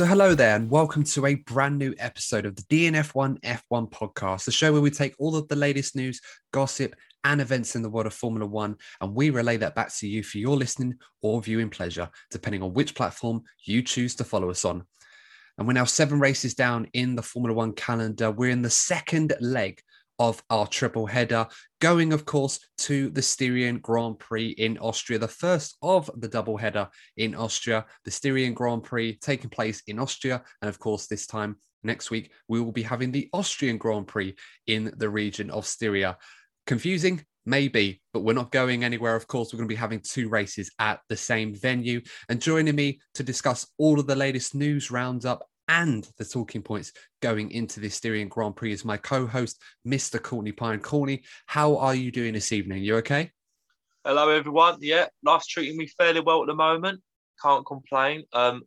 So, hello there, and welcome to a brand new episode of the DNF1 F1 podcast, the show where we take all of the latest news, gossip, and events in the world of Formula One, and we relay that back to you for your listening or viewing pleasure, depending on which platform you choose to follow us on. And we're now seven races down in the Formula One calendar. We're in the second leg of our triple header, going, of course, to the Styrian Grand Prix in Austria, the first of the double header in Austria. The Styrian Grand Prix taking place in Austria. And of course, this time next week, we will be having the Austrian Grand Prix in the region of Styria. Confusing? Maybe, but we're not going anywhere. Of course, we're going to be having two races at the same venue. And joining me to discuss all of the latest news roundup and the talking points going into the Styrian Grand Prix is my co-host, Mr. Courtney Pine. Courtney, how are you doing this evening? You okay? Hello, everyone. Yeah, life's treating me fairly well at the moment. Can't complain. Um,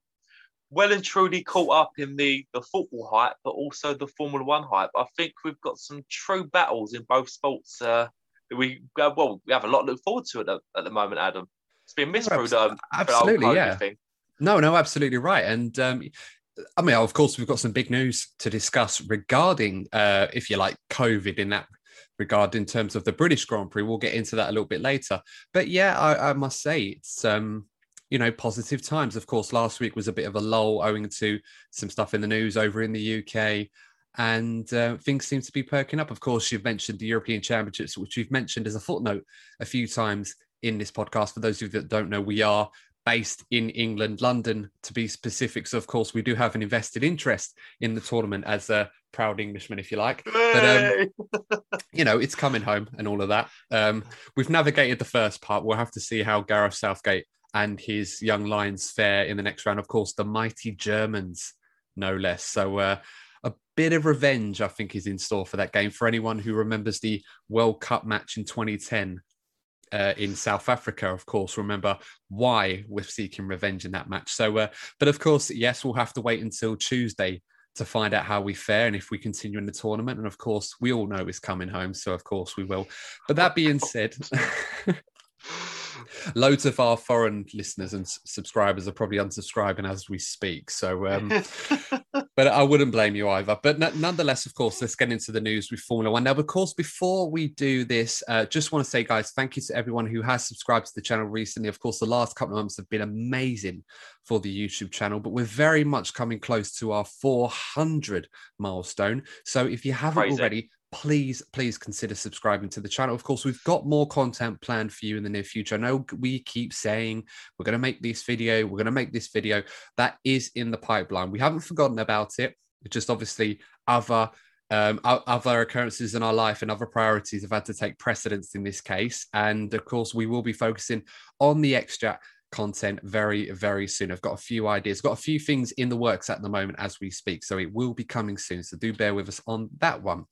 well and truly caught up in the the football hype, but also the Formula One hype. I think we've got some true battles in both sports. Uh, that we uh, well, we have a lot to look forward to at the, at the moment, Adam. It's been missed through the absolutely, the yeah. Thing. No, no, absolutely right. And um, I mean, of course, we've got some big news to discuss regarding, uh, if you like, COVID in that regard in terms of the British Grand Prix. We'll get into that a little bit later. But yeah, I, I must say it's um, you know positive times. Of course, last week was a bit of a lull owing to some stuff in the news over in the UK. And uh, things seem to be perking up. Of course, you've mentioned the European Championships, which we've mentioned as a footnote a few times in this podcast. For those of you that don't know, we are based in England, London to be specific. So, of course, we do have an invested interest in the tournament as a proud Englishman, if you like. But, um, you know, it's coming home and all of that. Um, we've navigated the first part. We'll have to see how Gareth Southgate and his young Lions fare in the next round. Of course, the mighty Germans, no less. So, uh, a bit of revenge, I think, is in store for that game. For anyone who remembers the World Cup match in 2010 uh, in South Africa, of course, remember why we're seeking revenge in that match. So, uh, but of course, yes, we'll have to wait until Tuesday to find out how we fare and if we continue in the tournament. And of course, we all know it's coming home. So, of course, we will. But that being said, loads of our foreign listeners and subscribers are probably unsubscribing as we speak. So, um, but I wouldn't blame you either. But n- nonetheless, of course, let's get into the news with Formula One. Now, of course, before we do this, uh, just want to say, guys, thank you to everyone who has subscribed to the channel recently. Of course, the last couple of months have been amazing for the YouTube channel, but we're very much coming close to our 400 milestone. So if you haven't Crazy. already, please, please consider subscribing to the channel. Of course, we've got more content planned for you in the near future. I know we keep saying we're going to make this video, we're going to make this video. That is in the pipeline. We haven't forgotten about it. It's just obviously other um, other occurrences in our life and other priorities have had to take precedence in this case. And of course, we will be focusing on the extra content very, very soon. I've got a few ideas, got a few things in the works at the moment as we speak. So it will be coming soon. So do bear with us on that one.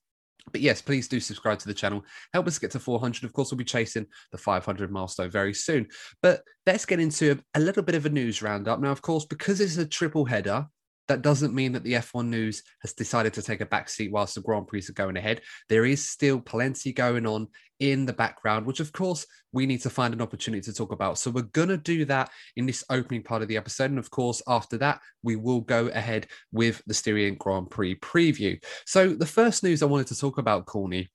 But yes, please do subscribe to the channel. Help us get to 400. Of course, we'll be chasing the 500 milestone very soon. But let's get into a, little bit of a news roundup. Now, of course, because it's a triple header, that doesn't mean that the F1 news has decided to take a back seat whilst the Grand Prix are going ahead. There is still plenty going on in the background, which of course we need to find an opportunity to talk about. So we're going to do that in this opening part of the episode. And of course, after that, we will go ahead with the Styrian Grand Prix preview. So the first news I wanted to talk about, Corny,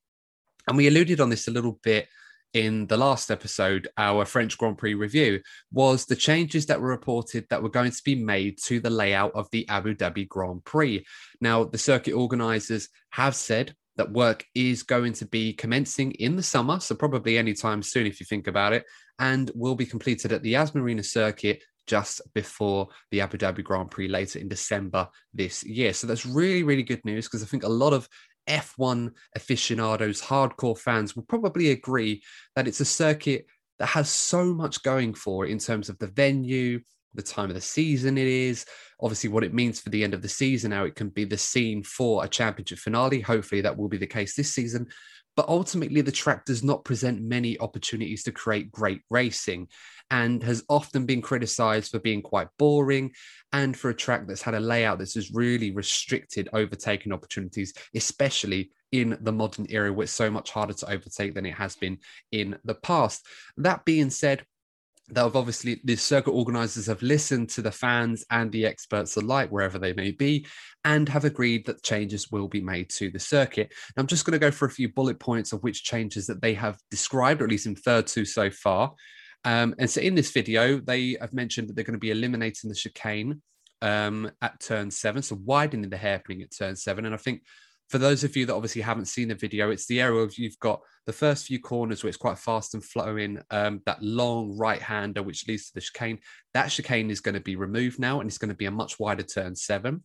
and we alluded on this a little bit in the last episode, our French Grand Prix review, was the changes that were reported that were going to be made to the layout of the Abu Dhabi Grand Prix. Now, the circuit organizers have said that work is going to be commencing in the summer, so probably anytime soon if you think about it, and will be completed at the Yas Marina circuit just before the Abu Dhabi Grand Prix later in December this year. So that's really, really good news because I think a lot of F1 aficionados, hardcore fans will probably agree that it's a circuit that has so much going for it in terms of the venue, the time of the season it is, obviously what it means for the end of the season, how it can be the scene for a championship finale. Hopefully, that will be the case this season. But ultimately, the track does not present many opportunities to create great racing and has often been criticized for being quite boring and for a track that's had a layout that's just really restricted overtaking opportunities, especially in the modern era where it's so much harder to overtake than it has been in the past. That being said, that have obviously the circuit organizers have listened to the fans and the experts alike wherever they may be and have agreed that changes will be made to the circuit. I'm just going to go for a few bullet points of which changes that they have described or at least inferred to so far. Um, and so in this video they have mentioned that they're going to be eliminating the chicane um, at turn seven. So widening the hairpin at turn seven. And i think for those of you that obviously haven't seen the video, it's the area of you've got the first few corners where it's quite fast and flowing, um, that long right hander which leads to the chicane. That chicane is going to be removed now and it's going to be a much wider turn seven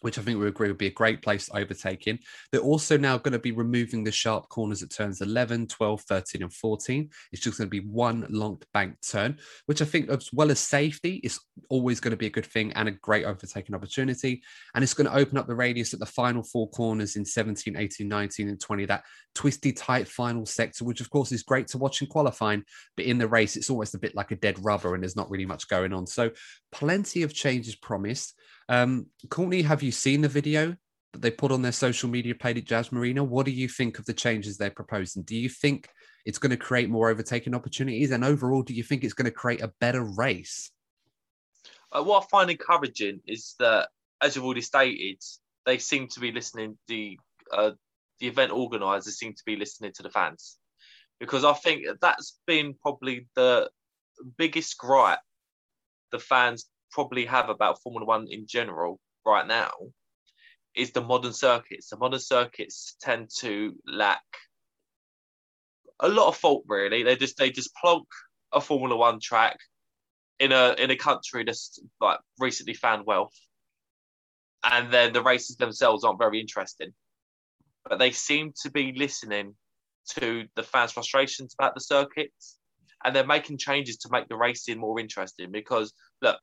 which I think we agree would be a great place to overtake in. They're also now going to be removing the sharp corners at turns 11, 12, 13, and 14. It's just going to be one long bank turn, which I think, as well as safety, is always going to be a good thing and a great overtaking opportunity. And it's going to open up the radius at the final four corners in 17, 18, 19, and 20, that twisty, tight final sector, which of course is great to watch in qualifying. But in the race, it's almost a bit like a dead rubber and there's not really much going on. So, plenty of changes promised. Um, Courtney, have you seen the video that they put on their social media page at Yas Marina? What do you think of the changes they're proposing? Do you think it's going to create more overtaking opportunities? And overall, do you think it's going to create a better race? Uh, what I find encouraging is that, as you've already stated, they seem to be listening. The uh, the event organisers seem to be listening to the fans, because I think that's been probably the biggest gripe the fans probably have about Formula One in general right now is the modern circuits. The modern circuits tend to lack a lot of fault. Really, they just they just plonk a Formula One track in a in a country that's like recently found wealth, and then the races themselves aren't very interesting. But they seem to be listening to the fans' frustrations about the circuits, and they're making changes to make the racing more interesting. Because look,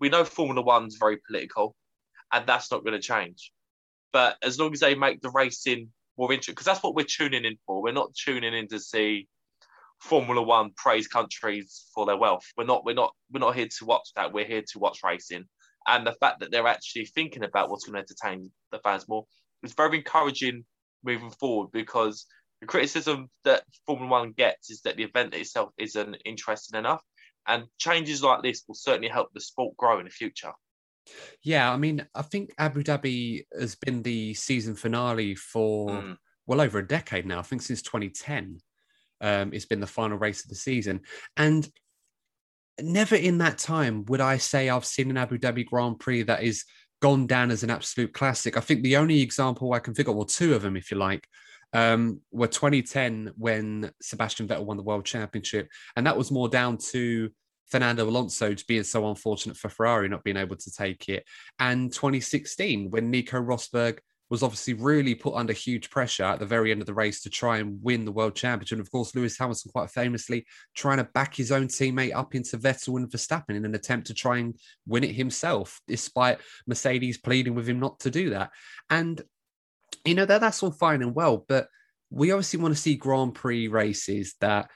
we know Formula One's very political, and that's not going to change. But as long as they make the racing more interesting, because that's what we're tuning in for. We're not tuning in to see Formula One praise countries for their wealth. We're not. We're not. We're not here to watch that. We're here to watch racing. And the fact that they're actually thinking about what's going to entertain the fans more is very encouraging moving forward because the criticism that Formula One gets is that the event itself isn't interesting enough. And changes like this will certainly help the sport grow in the future. Yeah, I mean, I think Abu Dhabi has been the season finale for mm. well over a decade now. I think since 2010, um, it's been the final race of the season. And never in that time would I say I've seen an Abu Dhabi Grand Prix that is gone down as an absolute classic. I think the only example I can figure, well, two of them, if you like, um, were 2010 when Sebastian Vettel won the world championship. And that was more down to Fernando Alonso being so unfortunate for Ferrari not being able to take it. And 2016 when Nico Rosberg was obviously really put under huge pressure at the very end of the race to try and win the world championship. And of course, Lewis Hamilton quite famously trying to back his own teammate up into Vettel and Verstappen in an attempt to try and win it himself, despite Mercedes pleading with him not to do that. And you know that that's all fine and well, but we obviously want to see Grand Prix races that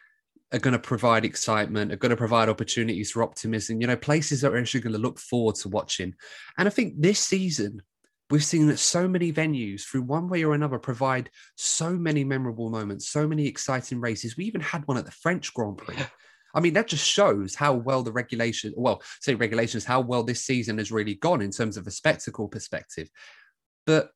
are going to provide excitement, are going to provide opportunities for optimism, you know, places that we're actually going to look forward to watching. And I think this season, we've seen that so many venues, through one way or another, provide so many memorable moments, so many exciting races. We even had one at the French Grand Prix. I mean, that just shows how well the regulation, well, say regulations, how well this season has really gone in terms of a spectacle perspective. But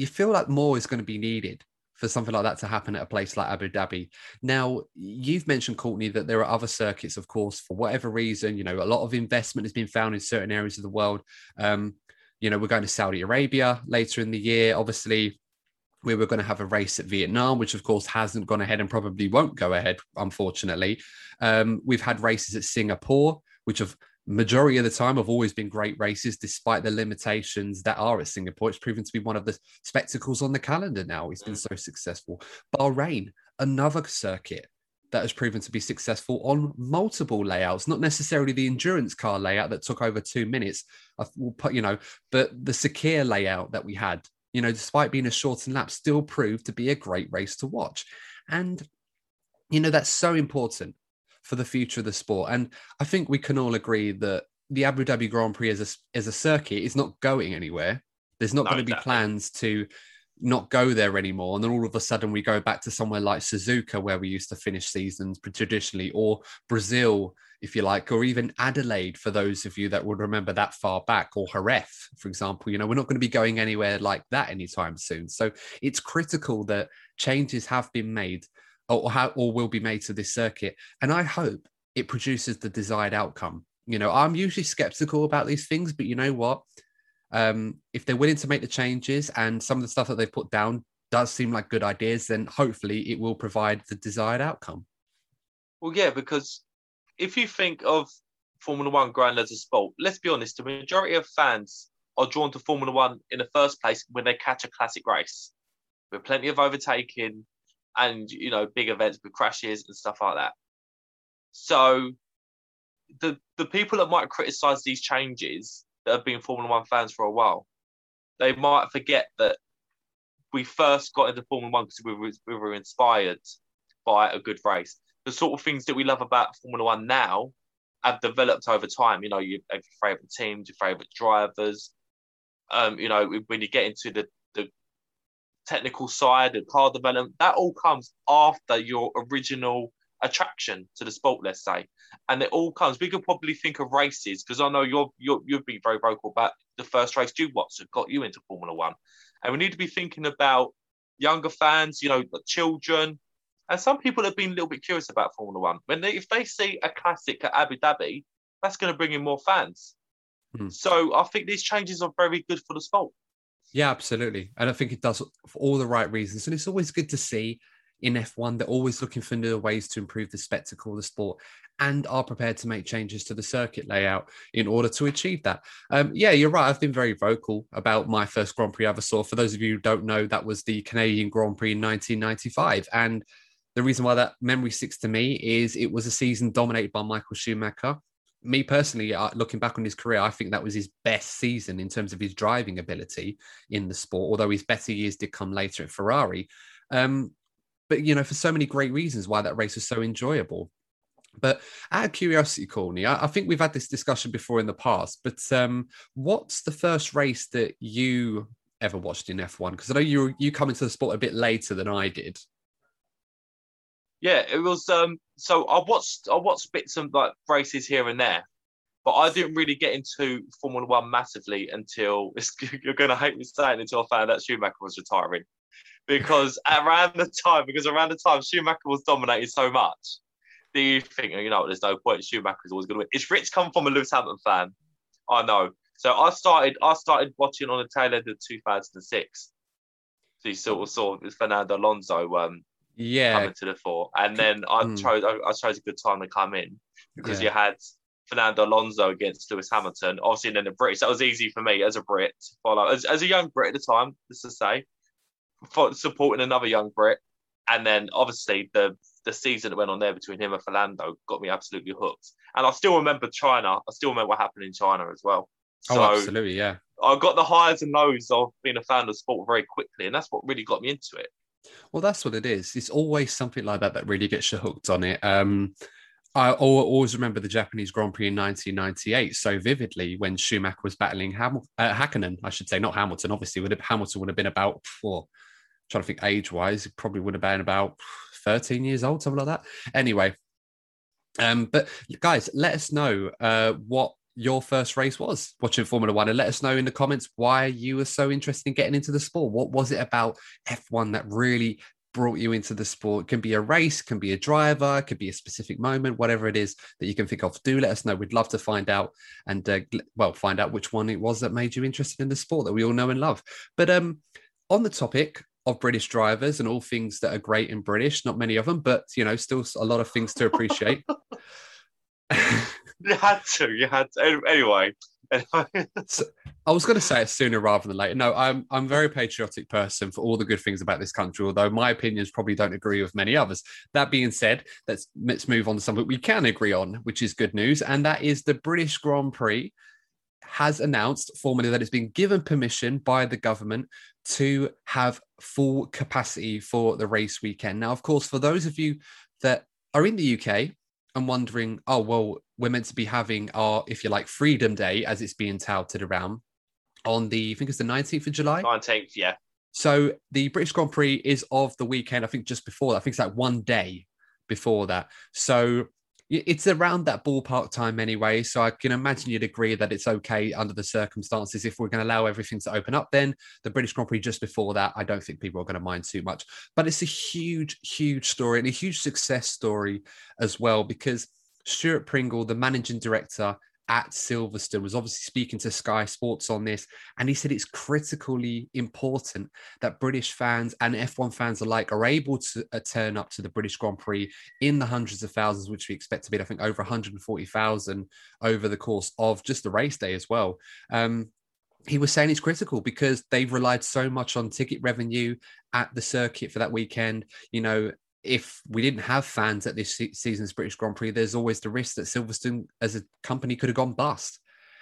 you feel like more is going to be needed for something like that to happen at a place like Abu Dhabi. Now, you've mentioned, Courtney, that there are other circuits, of course, for whatever reason, you know, a lot of investment has been found in certain areas of the world. Um, you know, we're going to Saudi Arabia later in the year. Obviously, we were going to have a race at Vietnam, which of course hasn't gone ahead and probably won't go ahead, unfortunately. Um, we've had races at Singapore, which have majority of the time have always been great races despite the limitations that are at Singapore. It's proven to be one of the spectacles on the calendar now. It's been mm. so successful. Bahrain, another circuit that has proven to be successful on multiple layouts, not necessarily the endurance car layout that took over two minutes. I will put, you know, but the Sakhir layout that we had, you know, despite being a shortened lap, still proved to be a great race to watch. And, you know, that's so important for the future of the sport. And I think we can all agree that the Abu Dhabi Grand Prix as a, as a circuit is not going anywhere. There's not no, going to be plans to not go there anymore. And then all of a sudden we go back to somewhere like Suzuka, where we used to finish seasons traditionally, or Brazil, if you like, or even Adelaide, for those of you that would remember that far back, or Jerez, for example. You know, we're not going to be going anywhere like that anytime soon. So it's critical that changes have been made or how or will be made to this circuit. And I hope it produces the desired outcome. You know, I'm usually skeptical about these things, but you know what? Um, if they're willing to make the changes and some of the stuff that they've put down does seem like good ideas, then hopefully it will provide the desired outcome. Well, yeah, because if you think of Formula One grand as a sport, let's be honest, the majority of fans are drawn to Formula One in the first place when they catch a classic race. With plenty of overtaking, and you know big events with crashes and stuff like that. So the the people that might criticize these changes that have been Formula One fans for a while, they might forget that we first got into Formula One because we were, we were inspired by a good race. The sort of things that we love about Formula One now have developed over time. You know, you have your favorite teams, your favorite drivers. Um, you know, when you get into the, the technical side and car development, that all comes after your original attraction to the sport, let's say. And it all comes. We could probably think of races because I know you're, you're you've been very vocal about the first race you watched that got you into Formula One, and we need to be thinking about younger fans, you know, the children, and some people have been a little bit curious about Formula One. When they if they see a classic at Abu Dhabi, that's going to bring in more fans. Hmm. So I think these changes are very good for the sport. Yeah, absolutely. And I think it does for all the right reasons. And it's always good to see in F1, they're always looking for new ways to improve the spectacle of the sport and are prepared to make changes to the circuit layout in order to achieve that. Um, yeah, you're right. I've been very vocal about my first Grand Prix I ever saw. For those of you who don't know, that was the Canadian Grand Prix in 1995. And the reason why that memory sticks to me is it was a season dominated by Michael Schumacher me personally, looking back on his career, I think that was his best season in terms of his driving ability in the sport. Although his better years did come later at Ferrari, um, but you know, for so many great reasons why that race was so enjoyable. But out of curiosity, Courtney, I, I think we've had this discussion before in the past. But um, what's the first race that you ever watched in F1? Because I know you you come into the sport a bit later than I did. Yeah, it was. Um, so I watched I watched bits of like races here and there, but I didn't really get into Formula One massively until you're going to hate me saying until I found out Schumacher was retiring, because around the time because around the time Schumacher was dominating so much, do you think you know there's no point Schumacher's always going to win? It's Rich come from a Lewis Hamilton fan, I know. So I started I started watching on the tail end of 2006. So you sort of saw Fernando Alonso um, yeah coming to the fore. And then I mm. chose I, I, chose a good time to come in because yeah. you had Fernando Alonso against Lewis Hamilton. Obviously, and then the British. That was easy for me as a Brit to follow. As, as a young Brit at the time, just to say, for supporting another young Brit, and then obviously the the season that went on there between him and Fernando got me absolutely hooked. And I still remember China. I still remember what happened in China as well. Oh, so oh, absolutely, yeah. I got the highs and lows of being a fan of sport very quickly, and that's what really got me into it. Well, that's what it is. It's always something like that that really gets you hooked on it. Um, I always remember the Japanese Grand Prix in 1998 so vividly when Schumacher was battling Ham- uh, Hakkinen, I should say, not Hamilton. Obviously, would have, Hamilton would have been about four. Trying to think age wise, probably would have been about 13 years old, something like that. Anyway, um, but guys, let us know uh, what your first race was watching Formula One, and let us know in the comments why you were so interested in getting into the sport. What was it about F1 that really brought you into the sport. It can be a race, can be a driver, could be a specific moment, whatever it is that you can think of. Do let us know. We'd love to find out and uh, well find out which one it was that made you interested in the sport that we all know and love. But um, on the topic of British drivers and all things that are great in British, not many of them, but you know, still a lot of things to appreciate. you had to. You had to. Anyway, so, I was going to say it sooner rather than later. No, I'm I'm a very patriotic person for all the good things about this country, although my opinions probably don't agree with many others. That being said, let's let's move on to something we can agree on, which is good news, and that is the British Grand Prix has announced formally that it's been given permission by the government to have full capacity for the race weekend. Now, of course, for those of you that are in the UK and wondering, oh well, we're meant to be having our, if you like, Freedom Day, as it's being touted around on the, I think it's the 19th of July. 19th, yeah. So the British Grand Prix is of the weekend, I think just before that. I think it's like one day before that. So it's around that ballpark time anyway. So I can imagine you'd agree that it's okay under the circumstances. If we're going to allow everything to open up, then the British Grand Prix just before that, I don't think people are going to mind too much. But it's a huge, huge story and a huge success story as well because Stuart Pringle, the managing director at Silverstone, was obviously speaking to Sky Sports on this. And he said it's critically important that British fans and F1 fans alike are able to uh, turn up to the British Grand Prix in the hundreds of thousands, which we expect to be, I think, over 140,000 over the course of just the race day as well. Um, he was saying it's critical because they've relied so much on ticket revenue at the circuit for that weekend. You know, if we didn't have fans at this season's British Grand Prix, there's always the risk that Silverstone as a company could have gone bust.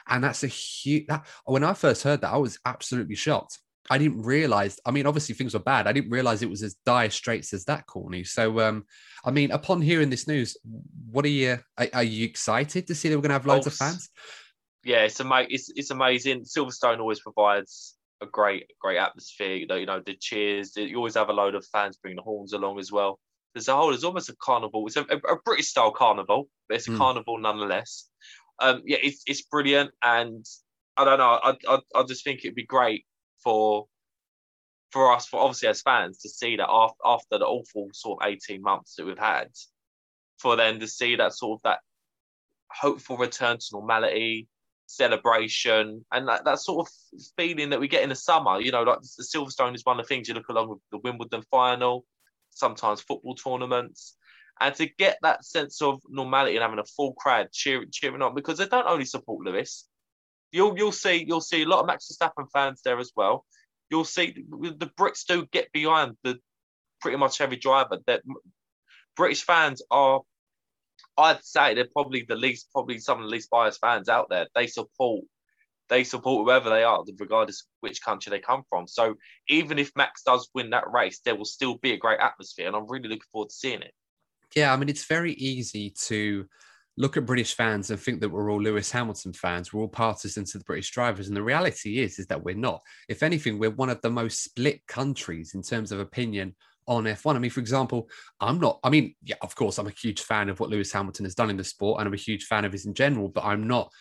And that's a huge. That, when I first heard that, I was absolutely shocked. I didn't realize. I mean, obviously things were bad. I didn't realize it was as dire straits as that, Courtney. So, um, I mean, upon hearing this news, what are you? Are, are you excited to see that we're going to have loads of fans? Yeah, it's amazing. It's, it's amazing. Silverstone always provides a great, great atmosphere. You know, you know the cheers. You always have a load of fans bring the horns along as well there's a whole, it's almost a carnival. It's a, a, a British style carnival, but it's a mm. carnival nonetheless. Um, yeah, it's, it's brilliant. And I don't know, I, I, I just think it'd be great for for us, for obviously as fans, to see that after, after the awful sort of 18 months that we've had, for them to see that sort of that hopeful return to normality, celebration, and that, that sort of feeling that we get in the summer. You know, like the Silverstone is one of the things you look along with the Wimbledon final sometimes football tournaments, and to get that sense of normality and having a full crowd cheering cheering on because they don't only support Lewis. You'll you'll see you'll see a lot of Max Verstappen fans there as well. You'll see the Brits do get behind the pretty much every driver. That British fans are, I'd say they're probably the least probably some of the least biased fans out there. They support they support whoever they are, regardless which country they come from. So even if Max does win that race, there will still be a great atmosphere, and I'm really looking forward to seeing it. Yeah, I mean, it's very easy to look at British fans and think that we're all Lewis Hamilton fans. We're all partisans of the British drivers, and the reality is, is that we're not. If anything, we're one of the most split countries in terms of opinion on F1. I mean, for example, I'm not, I mean, yeah, of course, I'm a huge fan of what Lewis Hamilton has done in the sport, and I'm a huge fan of his in general, but I'm not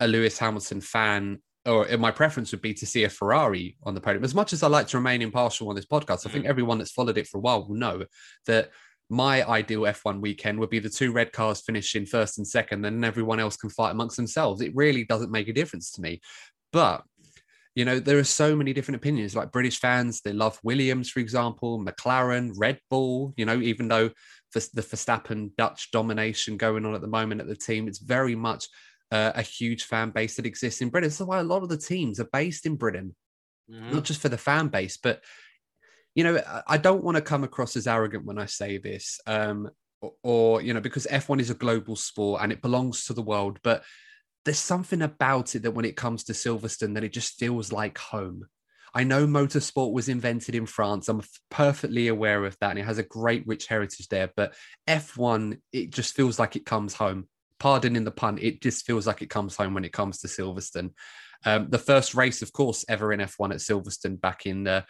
a Lewis Hamilton fan, or my preference would be to see a Ferrari on the podium. As much as I like to remain impartial on this podcast, I think mm. everyone that's followed it for a while will know that my ideal F1 weekend would be the two red cars finishing first and second, and everyone else can fight amongst themselves. It really doesn't make a difference to me. But you know, there are so many different opinions. Like British fans, they love Williams, for example, McLaren, Red Bull. You know, even though the Verstappen Dutch domination going on at the moment at the team, it's very much uh, a huge fan base that exists in Britain. That's why a lot of the teams are based in Britain, mm-hmm. not just for the fan base, but you know, I don't want to come across as arrogant when I say this, um, or, or you know, because F1 is a global sport and it belongs to the world, but there's something about it that when it comes to Silverstone, that it just feels like home. I know motorsport was invented in France. I'm perfectly aware of that, and it has a great, rich heritage there. But F1, it just feels like it comes home. Pardon in the pun, it just feels like it comes home when it comes to Silverstone. Um, the first race, of course, ever in F1 at Silverstone back in the,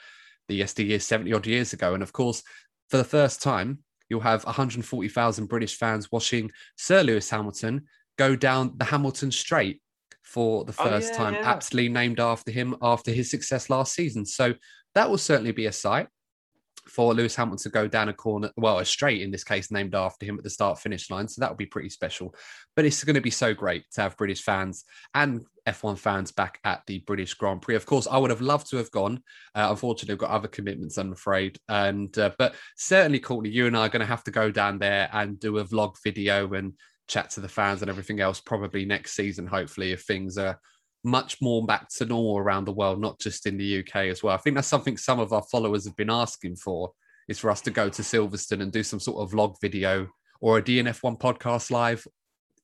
the SD years, 70 odd years ago. And of course, for the first time, you'll have 140,000 British fans watching Sir Lewis Hamilton go down the Hamilton Straight for the oh, first oh, yeah, time, yeah. aptly named after him after his success last season. So that will certainly be a sight for Lewis Hamilton to go down a corner, well, a straight in this case, named after him at the start finish line. So that would be pretty special. But it's going to be so great to have British fans and F1 fans back at the British Grand Prix. Of course, I would have loved to have gone. Uh, unfortunately, I've got other commitments, I'm afraid. And uh, but certainly, Courtney, you and I are going to have to go down there and do a vlog video and chat to the fans and everything else probably next season, hopefully, if things are much more back to normal around the world, not just in the UK as well. I think that's something some of our followers have been asking for is for us to go to Silverstone and do some sort of vlog video or a DNF1 podcast live,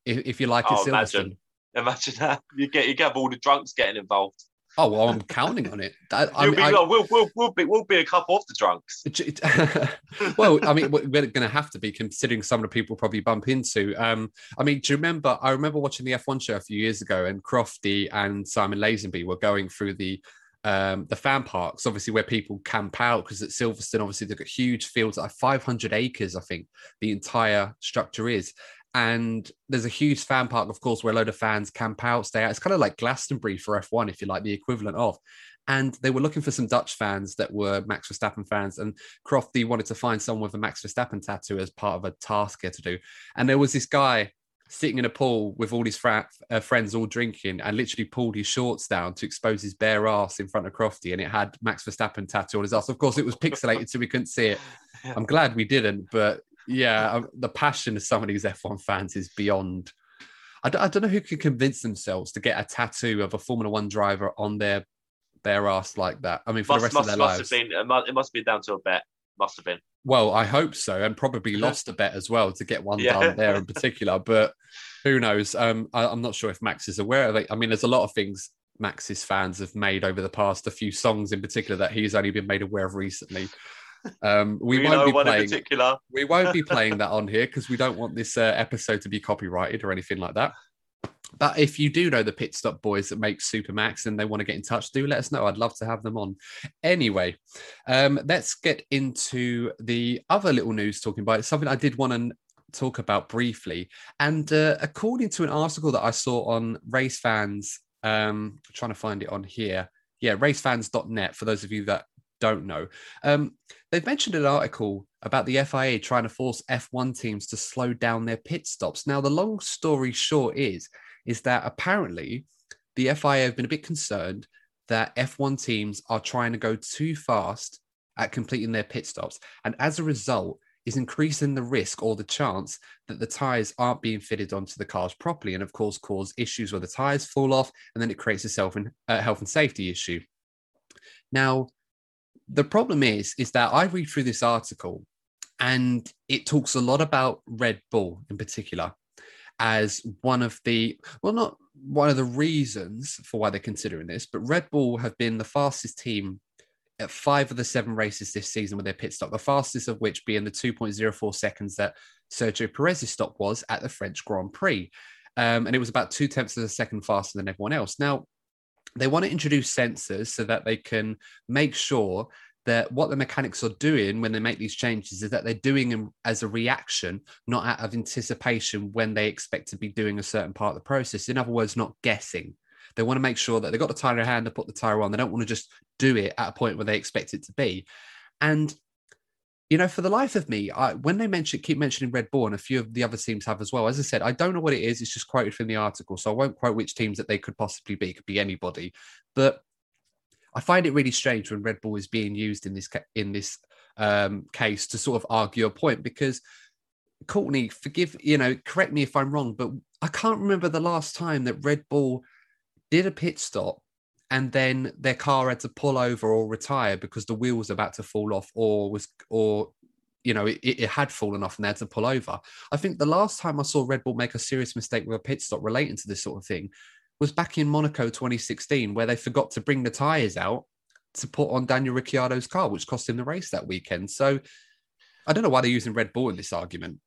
if, if you like, oh, Silverstone. Imagine, imagine that you get you get all the drunks getting involved. Oh well, I'm counting on it. I, mean, be, I, we'll, we'll, we'll, be we'll be a couple of the drunks. well, I mean, we're going to have to be considering some of the people probably bump into. Um, I mean, do you remember? I remember watching the F1 show a few years ago, and Crofty and Simon Lazenby were going through the um, the fan parks, obviously where people camp out because at Silverstone, obviously they've got huge fields, like 500 acres, I think the entire structure is. And there's a huge fan park, of course, where a load of fans camp out, stay out. It's kind of like Glastonbury for F1, if you like, the equivalent of. And they were looking for some Dutch fans that were Max Verstappen fans. And Crofty wanted to find someone with a Max Verstappen tattoo as part of a task here to do. And there was this guy sitting in a pool with all his fra- uh, friends all drinking and literally pulled his shorts down to expose his bare ass in front of Crofty and it had Max Verstappen tattoo on his ass. Of course, it was pixelated so we couldn't see it. I'm glad we didn't, but yeah, um, the passion of some of these F1 fans is beyond. I d- I don't know who can convince themselves to get a tattoo of a Formula One driver on their bare ass like that. I mean, for must, the rest must, of their must lives. Have been, it, must, it must be down to a bet. Must have been. Well, I hope so, and probably lost a bet as well to get one yeah. done there in particular. But who knows? Um, I, I'm not sure if Max is aware of it. I mean, there's a lot of things Max's fans have made over the past, a few songs in particular that he's only been made aware of recently. Um, we, we won't be playing. We won't be playing that on here because we don't want this uh, episode to be copyrighted or anything like that. But if you do know the pit stop boys that make Supermax and they want to get in touch, do let us know. I'd love to have them on. Anyway, um, let's get into the other little news talking about it. Something I did want to talk about briefly. And uh, according to an article that I saw on Race Fans, um, trying to find it on here. Yeah, racefans.net for those of you that don't know. Um, they've mentioned an article about the FIA trying to force F1 teams to slow down their pit stops. Now, the long story short is, is that apparently the FIA have been a bit concerned that F1 teams are trying to go too fast at completing their pit stops. And as a result, is increasing the risk or the chance that the tires aren't being fitted onto the cars properly, and of course, cause issues where the tires fall off, and then it creates a self and uh, health and safety issue. Now, the problem is is that I read through this article and it talks a lot about Red Bull in particular as one of the well not one of the reasons for why they're considering this but Red Bull have been the fastest team at five of the seven races this season with their pit stop the fastest of which being the 2.04 seconds that Sergio Perez's stop was at the French Grand Prix. Um, and it was about two tenths of a second faster than everyone else. Now they want to introduce sensors so that they can make sure that what the mechanics are doing when they make these changes is that they're doing them as a reaction, not out of anticipation when they expect to be doing a certain part of the process. In other words, not guessing. They want to make sure that they've got the tire in hand to put the tire on. They don't want to just do it at a point where they expect it to be. And you know, for the life of me, I, when they mention keep mentioning Red Bull and a few of the other teams have as well. As I said, I don't know what it is. It's just quoted from the article, so I won't quote which teams that they could possibly be. It could be anybody, but I find it really strange when Red Bull is being used in this in this um, case to sort of argue a point because Courtney, forgive, you know, correct me if I'm wrong, but I can't remember the last time that Red Bull did a pit stop and then their car had to pull over or retire because the wheel was about to fall off or was or you know it, it had fallen off and they had to pull over. I think the last time i saw red bull make a serious mistake with a pit stop relating to this sort of thing was back in monaco 2016 where they forgot to bring the tires out to put on daniel ricciardo's car which cost him the race that weekend. So i don't know why they're using red bull in this argument.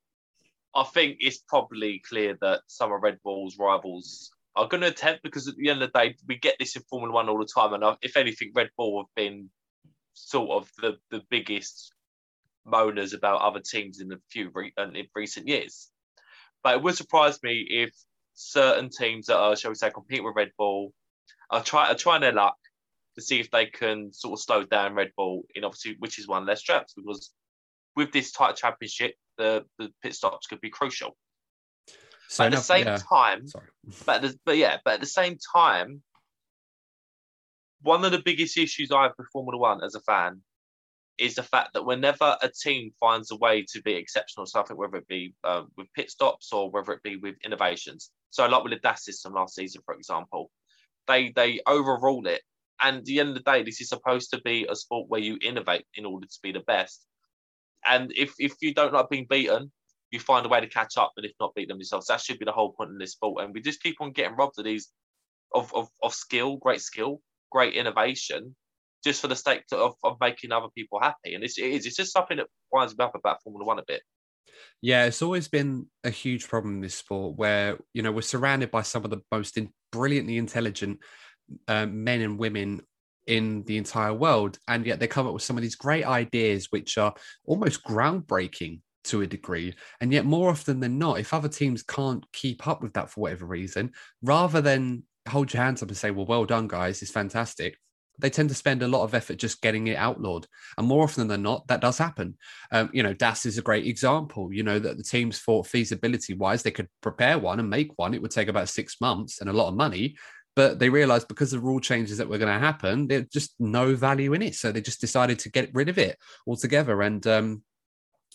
I think it's probably clear that some of Red Bull's rivals are going to attempt because at the end of the day, we get this in Formula One all the time. And if anything, Red Bull have been sort of the, the biggest moaners about other teams in the few re- uh, in recent years. But it would surprise me if certain teams that are, shall we say, compete with Red Bull are, try, are trying their luck to see if they can sort of slow down Red Bull in obviously which is one less straps because with this tight championship, the, the pit stops could be crucial. So but at the same yeah. time, Sorry. but the, but yeah, but at the same time, one of the biggest issues I have with Formula One as a fan is the fact that whenever a team finds a way to be exceptional, something whether it be um, with pit stops or whether it be with innovations. So, like with the DAS system last season, for example, they they overrule it. And at the end of the day, this is supposed to be a sport where you innovate in order to be the best. And if if you don't like being beaten, you find a way to catch up, and if not, beat them yourselves. That should be the whole point in this sport. And we just keep on getting robbed of these of of, of skill, great skill, great innovation, just for the sake of, of making other people happy. And it's, it is, it's just something that winds me up about Formula One a bit. Yeah, it's always been a huge problem in this sport where, you know, we're surrounded by some of the most in, brilliantly intelligent uh, men and women in the entire world. And yet they come up with some of these great ideas, which are almost groundbreaking to a degree. And yet, more often than not, if other teams can't keep up with that for whatever reason, rather than hold your hands up and say, well, well done, guys, it's fantastic. They tend to spend a lot of effort just getting it outlawed. And more often than not, that does happen. Um, you know, DAS is a great example. You know, that the teams thought feasibility wise, they could prepare one and make one. It would take about six months and a lot of money but they realized because of rule changes that were going to happen, there's just no value in it. So they just decided to get rid of it altogether. And, um,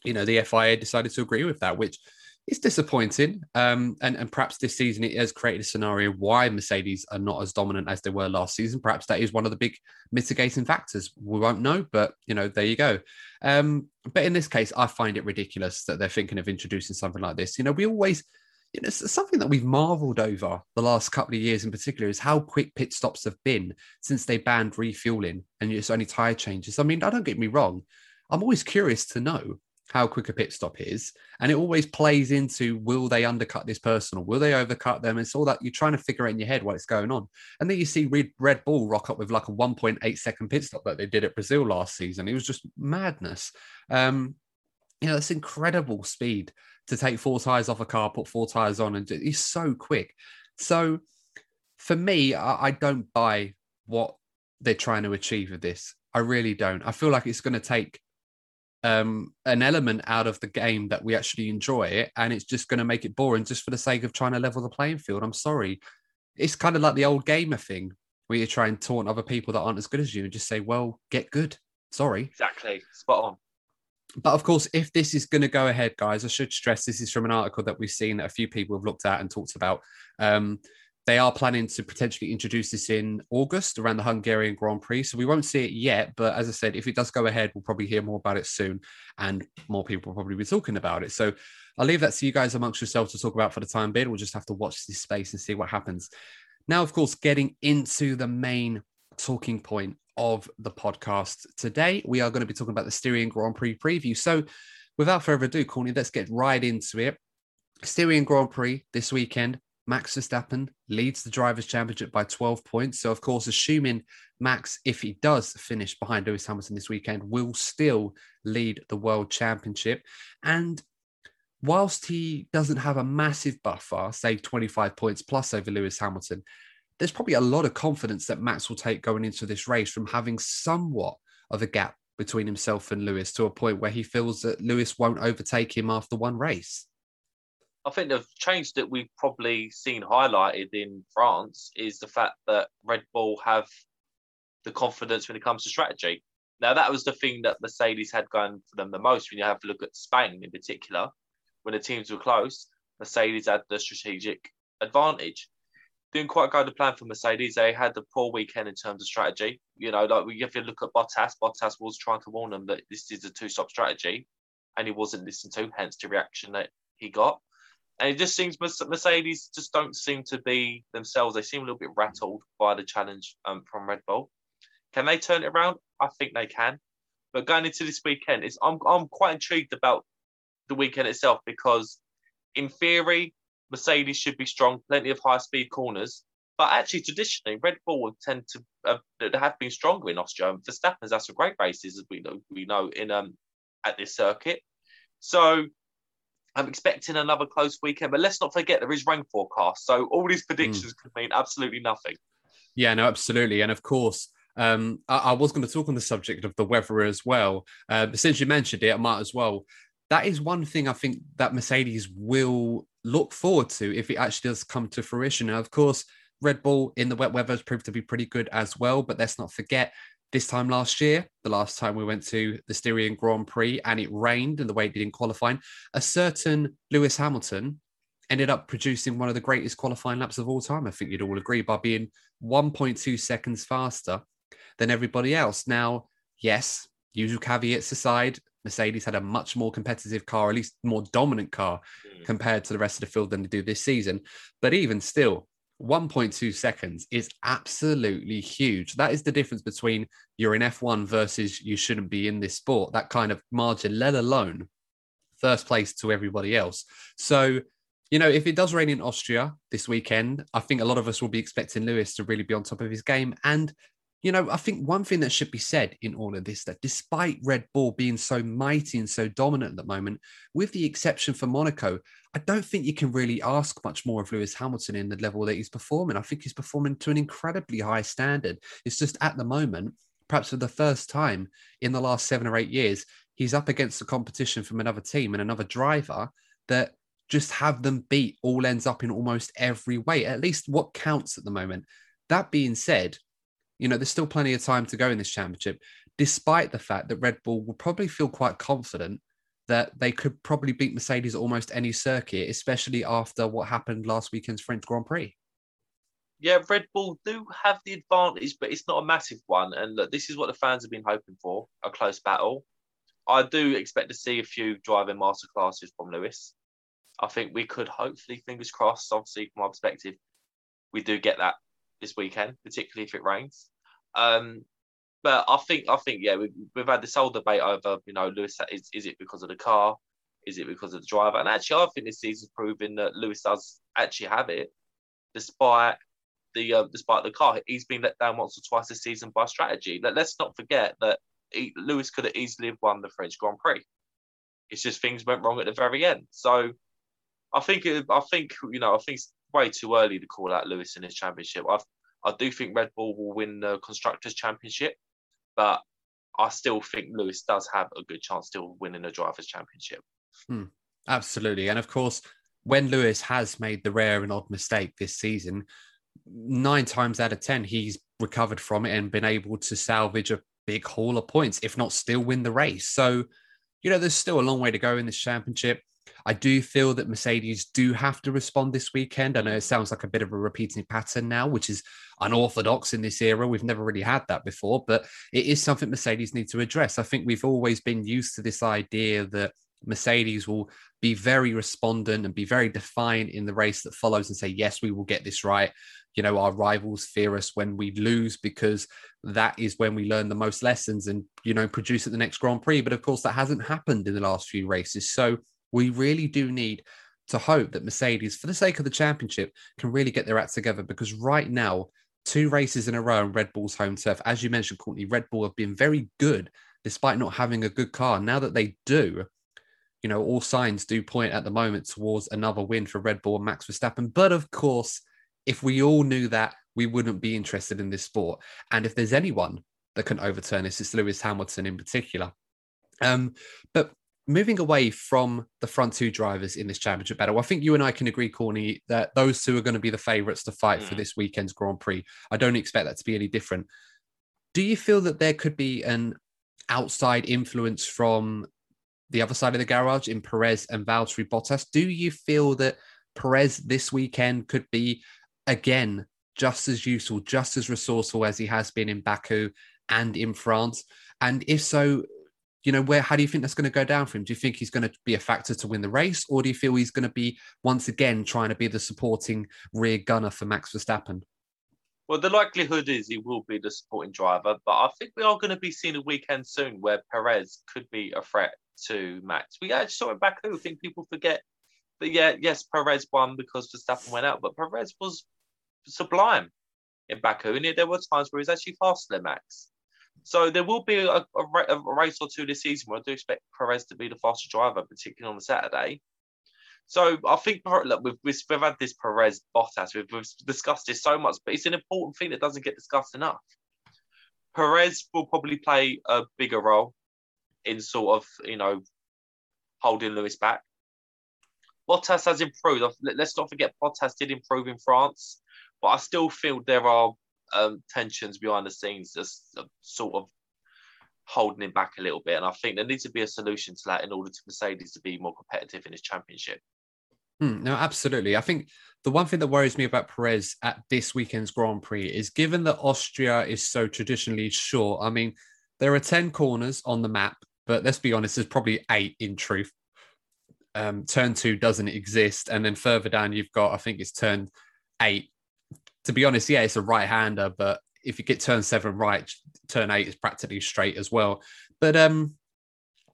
you know, the FIA decided to agree with that, which is disappointing. Um, and, and perhaps this season it has created a scenario why Mercedes are not as dominant as they were last season. Perhaps that is one of the big mitigating factors. We won't know, but, you know, there you go. Um, but in this case, I find it ridiculous that they're thinking of introducing something like this. You know, we always – you know, something that we've marveled over the last couple of years in particular is how quick pit stops have been since they banned refueling and it's only tire changes. I mean, I don't get me wrong. I'm always curious to know how quick a pit stop is. And it always plays into will they undercut this person or will they overcut them? It's all that you're trying to figure out in your head what's going on. And then you see Red, Red Bull rock up with like a 1.8 second pit stop that they did at Brazil last season. It was just madness. Um, you know, that's incredible speed to take four tires off a car, put four tires on, and he's so quick. So for me, I, I don't buy what they're trying to achieve with this. I really don't. I feel like it's going to take um, an element out of the game that we actually enjoy it, and it's just going to make it boring just for the sake of trying to level the playing field. I'm sorry. It's kind of like the old gamer thing where you try and taunt other people that aren't as good as you and just say, well, get good. Sorry. Exactly. Spot on but of course, if this is going to go ahead, guys, I should stress this is from an article that we've seen that a few people have looked at and talked about. Um, they are planning to potentially introduce this in August around the Hungarian Grand Prix. So we won't see it yet. But as I said, if it does go ahead, we'll probably hear more about it soon and more people will probably be talking about it. So I'll leave that to you guys amongst yourselves to talk about for the time being. We'll just have to watch this space and see what happens. Now, of course, getting into the main talking point of the podcast. Today, we are going to be talking about the Styrian Grand Prix preview. So, without further ado, Courtney, let's get right into it. Styrian Grand Prix this weekend. Max Verstappen leads the Drivers' Championship by 12 points. So, of course, assuming Max, if he does finish behind Lewis Hamilton this weekend, will still lead the World Championship. And whilst he doesn't have a massive buffer, say 25 points plus over Lewis Hamilton, there's probably a lot of confidence that Max will take going into this race from having somewhat of a gap between himself and Lewis to a point where he feels that Lewis won't overtake him after one race. I think the change that we've probably seen highlighted in France is the fact that Red Bull have the confidence when it comes to strategy. Now, that was the thing that Mercedes had going for them the most when you have to look at Spain in particular. when the teams were close, Mercedes had the strategic advantage. Didn't quite go to plan for Mercedes. They had the poor weekend in terms of strategy. You know, like if you look at Bottas, Bottas was trying to warn them that this is a two-stop strategy, and he wasn't listened to. Hence the reaction that he got. And it just seems Mercedes just don't seem to be themselves. They seem a little bit rattled by the challenge um, from Red Bull. Can they turn it around? I think they can. But going into this weekend, it's, I'm, I'm quite intrigued about the weekend itself because, in theory, Mercedes should be strong, plenty of high speed corners. But actually, traditionally, Red Bull would tend to uh, have been stronger in Austria. And Verstappen's had some great races, as we know, we know in um at this circuit. So I'm expecting another close weekend, but let's not forget there is rain forecast. So all these predictions mm. could mean absolutely nothing. Yeah, no, absolutely. And of course, um, I, I, was going to talk on the subject of the weather as well. Uh, but since you mentioned it, I might as well. That is one thing I think that Mercedes will look forward to if it actually does come to fruition. Now, of course, Red Bull in the wet weather has proved to be pretty good as well. But let's not forget this time last year, the last time we went to the Styrian Grand Prix and it rained and the way it did in qualifying, a certain Lewis Hamilton ended up producing one of the greatest qualifying laps of all time. I think you'd all agree by being 1.2 seconds faster than everybody else. Now, yes, usual caveats aside, Mercedes had a much more competitive car, at least more dominant car mm. compared to the rest of the field than they do this season. But even still, 1.2 seconds is absolutely huge. That is the difference between you're in F1 versus you shouldn't be in this sport. That kind of margin, let alone first place to everybody else. So, you know, if it does rain in Austria this weekend, I think a lot of us will be expecting Lewis to really be on top of his game. And you know, I think one thing that should be said in all of this that despite Red Bull being so mighty and so dominant at the moment, with the exception for Monaco, I don't think you can really ask much more of Lewis Hamilton in the level that he's performing. I think he's performing to an incredibly high standard. It's just at the moment, perhaps for the first time in the last seven or eight years, he's up against the competition from another team and another driver that just have them beat all ends up in almost every way, at least what counts at the moment. That being said, you know, there's still plenty of time to go in this championship, despite the fact that Red Bull will probably feel quite confident that they could probably beat Mercedes almost any circuit, especially after what happened last weekend's French Grand Prix. Yeah, Red Bull do have the advantage, but it's not a massive one. And look, this is what the fans have been hoping for a close battle. I do expect to see a few driving masterclasses from Lewis. I think we could hopefully, fingers crossed, obviously, from my perspective, we do get that this weekend, particularly if it rains. Um, but I think I think yeah, we've, we've had this whole debate over you know Lewis is is it because of the car, is it because of the driver? And actually, I think this season's proving that Lewis does actually have it, despite the uh, despite the car. He's been let down once or twice this season by strategy. Let, let's not forget that he, Lewis could have easily have won the French Grand Prix. It's just things went wrong at the very end. So I think it, I think you know I think way too early to call out Lewis in his championship. I I do think Red Bull will win the constructors championship, but I still think Lewis does have a good chance still winning the drivers championship. Hmm, absolutely, and of course, when Lewis has made the rare and odd mistake this season, nine times out of ten he's recovered from it and been able to salvage a big haul of points, if not still win the race. So, you know, there's still a long way to go in this championship. I do feel that Mercedes do have to respond this weekend. I know it sounds like a bit of a repeating pattern now, which is unorthodox in this era. We've never really had that before, but it is something Mercedes need to address. I think we've always been used to this idea that Mercedes will be very respondent and be very defiant in the race that follows and say, yes, we will get this right. You know, our rivals fear us when we lose because that is when we learn the most lessons and, you know, produce at the next Grand Prix. But of course, that hasn't happened in the last few races. So we really do need to hope that Mercedes, for the sake of the championship, can really get their act together because right now, two races in a row on Red Bull's home turf, as you mentioned, Courtney, Red Bull have been very good despite not having a good car. Now that they do, you know, all signs do point at the moment towards another win for Red Bull and Max Verstappen. But of course, if we all knew that, we wouldn't be interested in this sport. And if there's anyone that can overturn this, it's Lewis Hamilton in particular. Um, but moving away from the front two drivers in this championship battle, I think you and I can agree, Corny, that those two are going to be the favourites to fight mm. for this weekend's Grand Prix. I don't expect that to be any different. Do you feel that there could be an outside influence from the other side of the garage in Perez and Valtteri Bottas. Do you feel that Perez this weekend could be again just as useful, just as resourceful as he has been in Baku and in France? And if so, you know, where how do you think that's going to go down for him? Do you think he's going to be a factor to win the race, or do you feel he's going to be once again trying to be the supporting rear gunner for Max Verstappen? Well, the likelihood is he will be the supporting driver, but I think we are going to be seeing a weekend soon where Perez could be a threat to Max. We actually saw it back I think people forget. But yeah, yes, Perez won because Verstappen went out, but Perez was sublime in Baku, and there were times where he's actually faster than Max. So there will be a, a, a, race or two this season where I do expect Perez to be the faster driver, particularly on Saturday. So I think look, we've, we've, we've had this Perez Bottas, we've, we've discussed this so much, but it's an important thing that doesn't get discussed enough. Perez will probably play a bigger role in sort of, you know, holding Lewis back. Bottas has improved. Let's not forget Bottas did improve in France, but I still feel there are um, tensions behind the scenes just uh, sort of holding him back a little bit. And I think there needs to be a solution to that in order to Mercedes to be more competitive in his championship. Hmm, no, absolutely. I think the one thing that worries me about Perez at this weekend's Grand Prix is given that Austria is so traditionally short. I mean, there are 10 corners on the map, but let's be honest, there's probably eight in truth. Um, turn two doesn't exist. And then further down, you've got, I think it's turn eight. To be honest, yeah, it's a right hander, but if you get turn seven right, turn eight is practically straight as well. But um,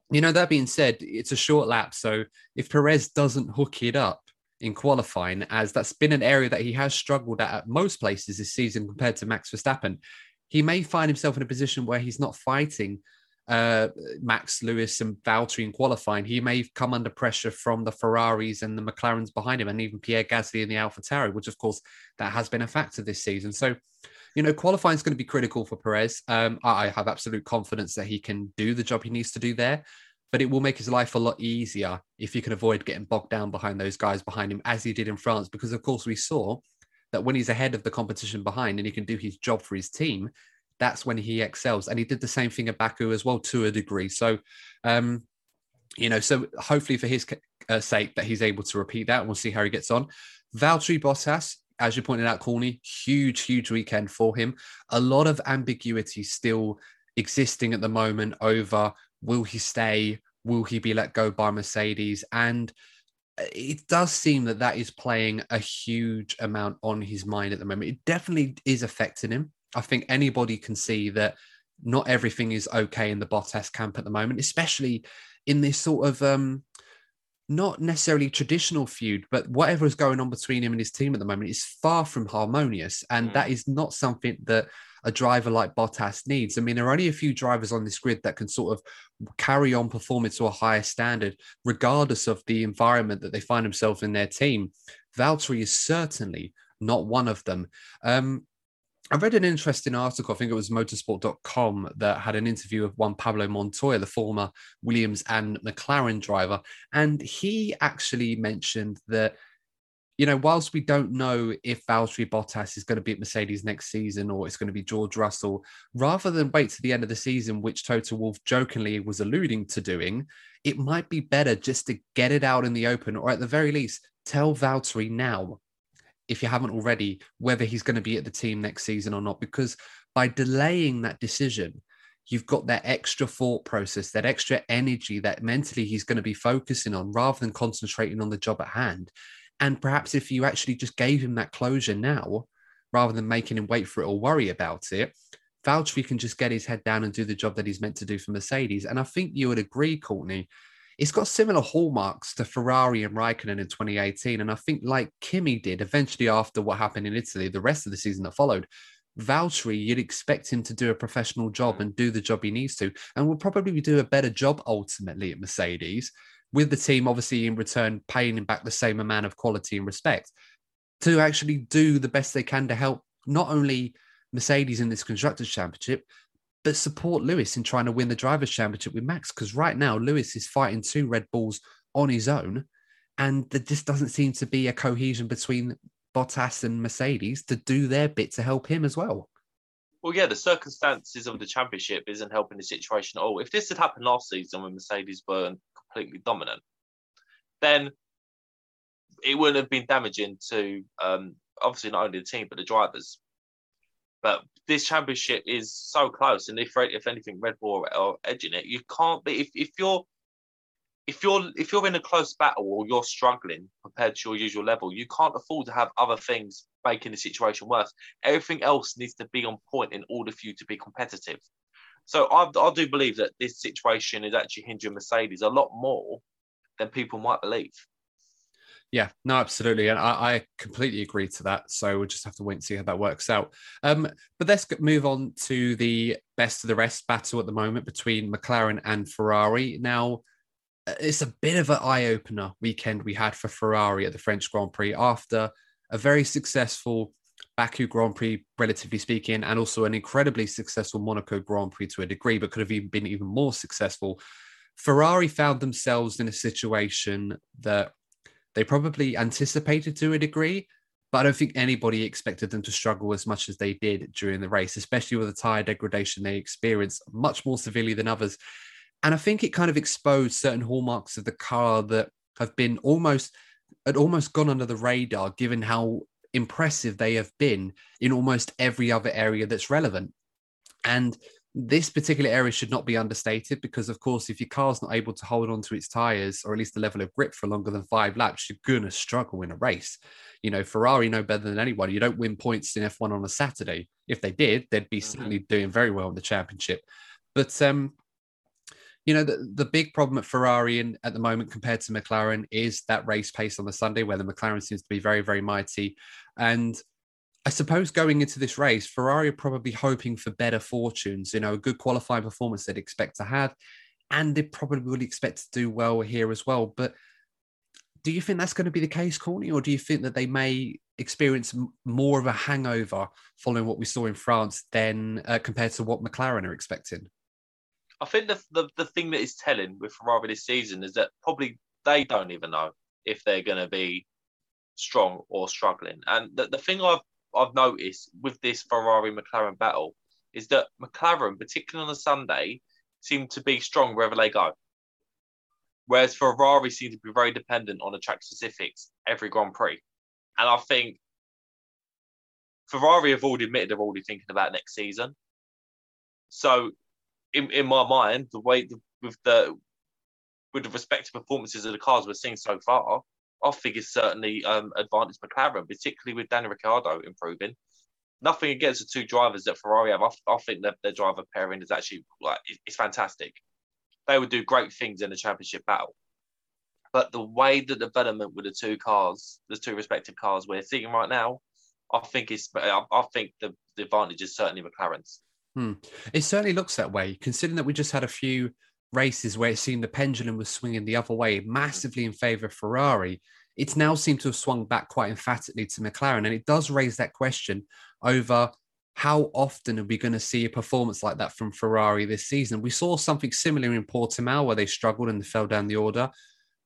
you know, that being said, it's a short lap. So if Perez doesn't hook it up in qualifying, as that's been an area that he has struggled at at most places this season compared to Max Verstappen, he may find himself in a position where he's not fighting uh, Max Lewis and Valtteri in qualifying. He may come under pressure from the Ferraris and the McLarens behind him, and even Pierre Gasly in the AlphaTauri, which of course that has been a factor this season. So you know, qualifying is going to be critical for Perez. Um, I have absolute confidence that he can do the job he needs to do there, but it will make his life a lot easier if he can avoid getting bogged down behind those guys behind him, as he did in France. Because, of course, we saw that when he's ahead of the competition behind and he can do his job for his team, that's when he excels. And he did the same thing at Baku as well, to a degree. So, um, you know, so hopefully for his uh, sake that he's able to repeat that. We'll see how he gets on. Valtteri Bottas, as you pointed out, Corny, huge, huge weekend for him. A lot of ambiguity still existing at the moment over will he stay? Will he be let go by Mercedes? And it does seem that that is playing a huge amount on his mind at the moment. It definitely is affecting him. I think anybody can see that not everything is okay in the Bottas camp at the moment, especially in this sort of um, not necessarily traditional feud, but whatever is going on between him and his team at the moment is far from harmonious. And mm. that is not something that a driver like Bottas needs. I mean, there are only a few drivers on this grid that can sort of carry on performing to a higher standard, regardless of the environment that they find themselves in their team. Valtteri is certainly not one of them. Um, I read an interesting article, I think it was motorsport.com, that had an interview with Juan Pablo Montoya, the former Williams and McLaren driver. And he actually mentioned that, you know, whilst we don't know if Valtteri Bottas is going to be at Mercedes next season or it's going to be George Russell, rather than wait to the end of the season, which Toto Wolff jokingly was alluding to doing, it might be better just to get it out in the open, or at the very least, tell Valtteri now if you haven't already, whether he's going to be at the team next season or not. Because by delaying that decision, you've got that extra thought process, that extra energy that mentally he's going to be focusing on rather than concentrating on the job at hand. And perhaps if you actually just gave him that closure now, rather than making him wait for it or worry about it, Valtteri can just get his head down and do the job that he's meant to do for Mercedes. And I think you would agree, Courtney, it's got similar hallmarks to Ferrari and Raikkonen in 2018. And I think, like Kimi did eventually after what happened in Italy, the rest of the season that followed, Valtteri, you'd expect him to do a professional job mm. and do the job he needs to, and will probably do a better job ultimately at Mercedes, with the team obviously in return paying him back the same amount of quality and respect to actually do the best they can to help not only Mercedes in this Constructors' Championship, but support Lewis in trying to win the Drivers' Championship with Max. Because right now, Lewis is fighting two Red Bulls on his own, and there just doesn't seem to be a cohesion between Bottas and Mercedes to do their bit to help him as well. Well, yeah, the circumstances of the championship isn't helping the situation at all. If this had happened last season when Mercedes were completely dominant, then it wouldn't have been damaging to um, obviously not only the team but the drivers. But this championship is so close, and if if anything, Red Bull are edging it. You can't be if, if you're if you're if you're in a close battle or you're struggling compared to your usual level, you can't afford to have other things making the situation worse. Everything else needs to be on point in order for you to be competitive. So I, I do believe that this situation is actually hindering Mercedes a lot more than people might believe. Yeah, no, absolutely, and I, I, completely agree to that. So we'll just have to wait and see how that works out. Um, but let's move on to the best of the rest battle at the moment between McLaren and Ferrari. Now, uh, it's a bit of an eye opener weekend we had for Ferrari at the French Grand Prix after a very successful Baku Grand Prix, relatively speaking, and also an incredibly successful Monaco Grand Prix to a degree, but could have even been even more successful. Ferrari found themselves in a situation that they probably anticipated to a degree, but I don't think anybody expected them to struggle as much as they did during the race, especially with the tyre degradation they experienced much more severely than others. And I think it kind of exposed certain hallmarks of the car that have been almost had almost gone under the radar, given how impressive they have been in almost every other area that's relevant. And this particular area should not be understated because, of course, if your car's not able to hold on to its tires or at least the level of grip for longer than five laps, you're going to struggle in a race. You know, Ferrari know better than anyone. You don't win points in F1 on a Saturday. If they did, they'd be mm-hmm. certainly doing very well in the championship. But, um, you know, the, the big problem at Ferrari in, at the moment compared to McLaren is that race pace on the Sunday, where the McLaren seems to be very, very mighty. And I suppose going into this race, Ferrari are probably hoping for better fortunes, you know, a good qualifying performance they'd expect to have, and they probably would expect to do well here as well. But do you think that's going to be the case, Courtney, or do you think that they may experience more of a hangover following what we saw in France than uh, compared to what McLaren are expecting? I think the, the the thing that is telling with Ferrari this season is that probably they don't even know if they're going to be strong or struggling. And the, the thing I've I've noticed with this Ferrari McLaren battle is that McLaren, particularly on a Sunday, seem to be strong wherever they go. Whereas Ferrari seem to be very dependent on the track specifics every Grand Prix. And I think Ferrari have already admitted they're already thinking about next season. So, in, in my mind, the way the, with the with the respective performances of the cars we're seeing so far, I think is certainly um, advantage McLaren, particularly with Daniel Ricciardo improving. Nothing against the two drivers that Ferrari have. I, I think their driver pairing is actually like it's fantastic. They would do great things in the championship battle. But the way the development with the two cars, the two respective cars we're seeing right now, I think is I, I think the, the advantage is certainly McLaren's. Hmm. It certainly looks that way, considering that we just had a few races where it seemed the pendulum was swinging the other way massively in favor of Ferrari, it's now seemed to have swung back quite emphatically to McLaren. And it does raise that question over how often are we going to see a performance like that from Ferrari this season? We saw something similar in Portimao where they struggled and fell down the order.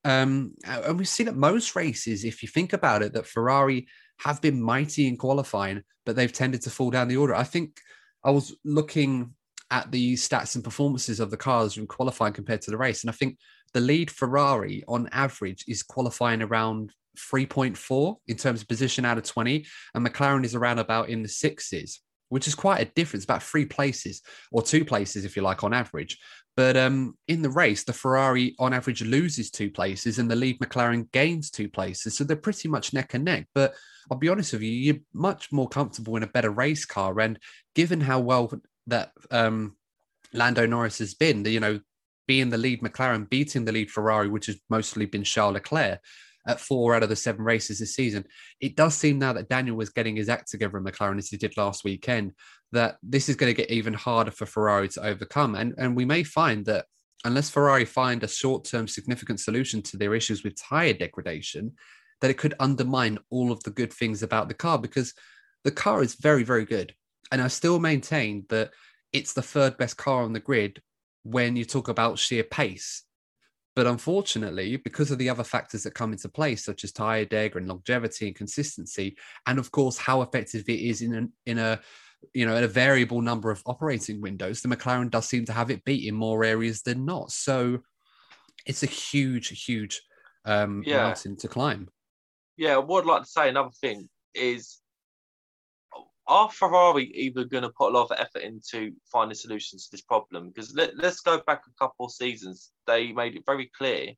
Um, and we've seen at most races, if you think about it, that Ferrari have been mighty in qualifying, but they've tended to fall down the order. I think I was looking at the stats and performances of the cars in qualifying compared to the race. And I think the lead Ferrari on average is qualifying around 3.4 in terms of position out of 20, and McLaren is around about in the sixes, which is quite a difference, about three places or two places, if you like, on average. But um, in the race, the Ferrari on average loses two places and the lead McLaren gains two places. So they're pretty much neck and neck. But I'll be honest with you, you're much more comfortable in a better race car. And given how well that um, Lando Norris has been, you know, being the lead McLaren, beating the lead Ferrari, which has mostly been Charles Leclerc at four out of the seven races this season. It does seem now that Daniel was getting his act together in McLaren as he did last weekend, that this is going to get even harder for Ferrari to overcome. And, and we may find that unless Ferrari find a short term significant solution to their issues with tyre degradation, that it could undermine all of the good things about the car because the car is very, very good. And I still maintain that it's the third best car on the grid when you talk about sheer pace. But unfortunately, because of the other factors that come into play, such as tire deg and longevity and consistency, and of course how effective it is in a, in a you know in a variable number of operating windows, the McLaren does seem to have it beat in more areas than not. So it's a huge, huge um, Yeah. mountain to climb. Yeah, what I'd like to say another thing is are Ferrari either going to put a lot of effort into finding solutions to this problem? Because let, let's go back a couple of seasons. They made it very clear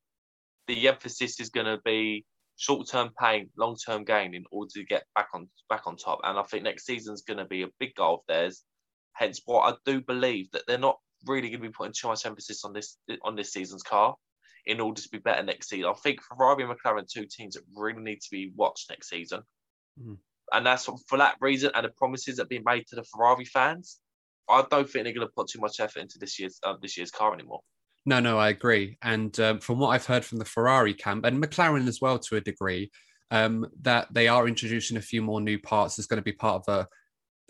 the emphasis is going to be short-term pain, long-term gain in order to get back on back on top. And I think next season's going to be a big goal of theirs. Hence, what I do believe that they're not really going to be putting too much emphasis on this on this season's car in order to be better next season. I think Ferrari and McLaren are two teams that really need to be watched next season. Mhm. And that's for that reason and the promises that have been made to the Ferrari fans. I don't think they're going to put too much effort into this year's uh, this year's car anymore. No, no, I agree. And um, from what I've heard from the Ferrari camp and McLaren as well, to a degree, um, that they are introducing a few more new parts. There's going to be part of a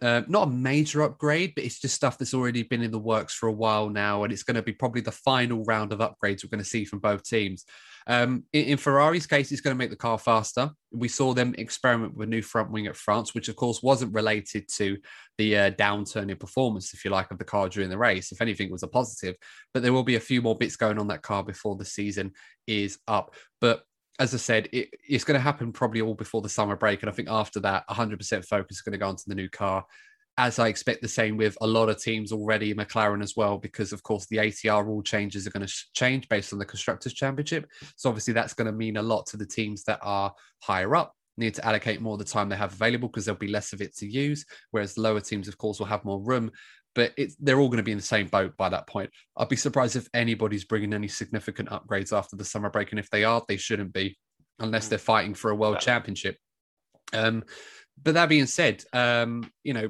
uh, not a major upgrade, but it's just stuff that's already been in the works for a while now, and it's going to be probably the final round of upgrades we're going to see from both teams. Um, in, in Ferrari's case, it's going to make the car faster. We saw them experiment with a new front wing at France, which of course wasn't related to the uh, downturn in performance, if you like, of the car during the race. If anything, was a positive. But there will be a few more bits going on that car before the season is up. But as I said, it, it's going to happen probably all before the summer break. And I think after that, 100% focus is going to go onto the new car. As I expect the same with a lot of teams already, McLaren as well, because of course the ATR rule changes are going to change based on the Constructors' Championship. So obviously that's going to mean a lot to the teams that are higher up, need to allocate more of the time they have available because there'll be less of it to use. Whereas lower teams, of course, will have more room. But it's, they're all going to be in the same boat by that point. I'd be surprised if anybody's bringing any significant upgrades after the summer break. And if they are, they shouldn't be unless they're fighting for a world championship. Um, but that being said, um, you know,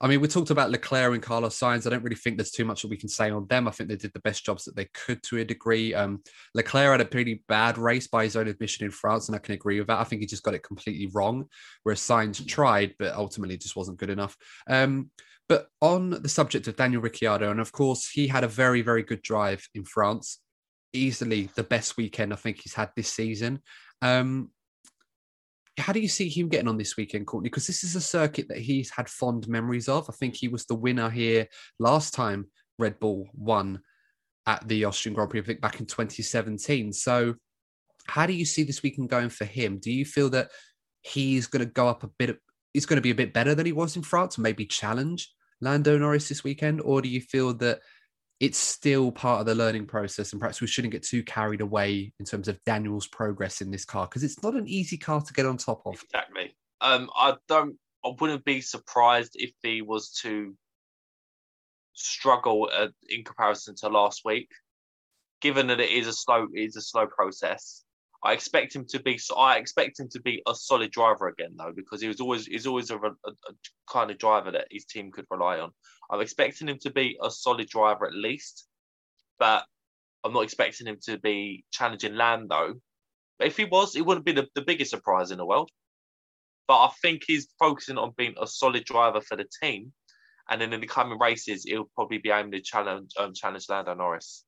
I mean, we talked about Leclerc and Carlos Sainz. I don't really think there's too much that we can say on them. I think they did the best jobs that they could to a degree. Um, Leclerc had a pretty bad race by his own admission in France, and I can agree with that. I think he just got it completely wrong, whereas Sainz tried, but ultimately just wasn't good enough. Um, but on the subject of Daniel Ricciardo, and of course, he had a very, very good drive in France. Easily the best weekend I think he's had this season. Um, how do you see him getting on this weekend, Courtney? Because this is a circuit that he's had fond memories of. I think he was the winner here last time Red Bull won at the Austrian Grand Prix, I think back in 2017. So, how do you see this weekend going for him? Do you feel that he's going to go up a bit? He's going to be a bit better than he was in France, maybe challenge Lando Norris this weekend, or do you feel that it's still part of the learning process, and perhaps we shouldn't get too carried away in terms of Daniel's progress in this car because it's not an easy car to get on top of. Exactly. Um, I don't. I wouldn't be surprised if he was to struggle uh, in comparison to last week, given that it is a slow, it is a slow process. I expect him to be. I expect him to be a solid driver again, though, because he was always he's always a, a, a kind of driver that his team could rely on. I'm expecting him to be a solid driver at least, but I'm not expecting him to be challenging Lando. If he was, it wouldn't be the, the biggest surprise in the world. But I think he's focusing on being a solid driver for the team, and then in the coming races, he'll probably be aiming to challenge um, challenge Lando Norris.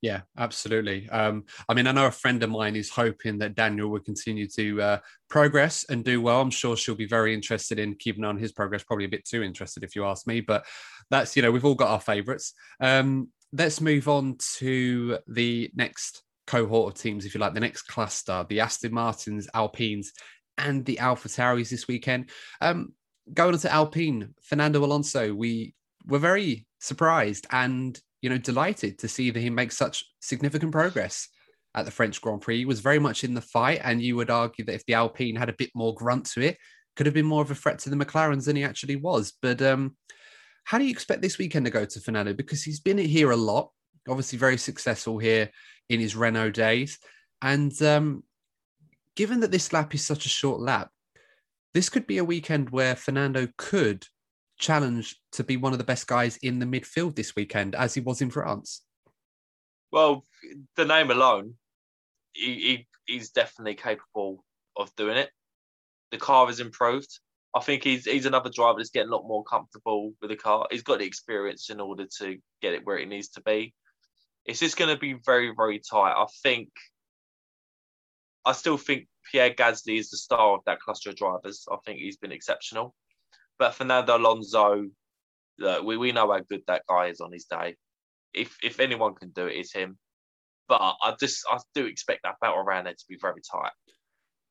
Yeah, absolutely. Um, I mean, I know a friend of mine is hoping that Daniel will continue to uh, progress and do well. I'm sure she'll be very interested in keeping on his progress, probably a bit too interested if you ask me, but that's, you know, we've all got our favorites. Um, let's move on to the next cohort of teams, if you like, the next cluster, the Aston Martins, Alpines, and the Alpha Tauris this weekend. Um, going on to Alpine, Fernando Alonso, we were very surprised and you know, delighted to see that he makes such significant progress at the French Grand Prix. He was very much in the fight, and you would argue that if the Alpine had a bit more grunt to it, could have been more of a threat to the McLarens than he actually was. But um, how do you expect this weekend to go to Fernando? Because he's been here a lot, obviously very successful here in his Renault days, and um, given that this lap is such a short lap, this could be a weekend where Fernando could challenge to be one of the best guys in the midfield this weekend, as he was in France. Well, the name alone, he, he he's definitely capable of doing it. The car has improved. I think he's he's another driver that's getting a lot more comfortable with the car. He's got the experience in order to get it where it needs to be. It's just going to be very very tight. I think. I still think Pierre Gasly is the star of that cluster of drivers. I think he's been exceptional. But Fernando Alonso, look, we, we know how good that guy is on his day. If if anyone can do it, it's him. but I just I do expect that battle around there to be very tight.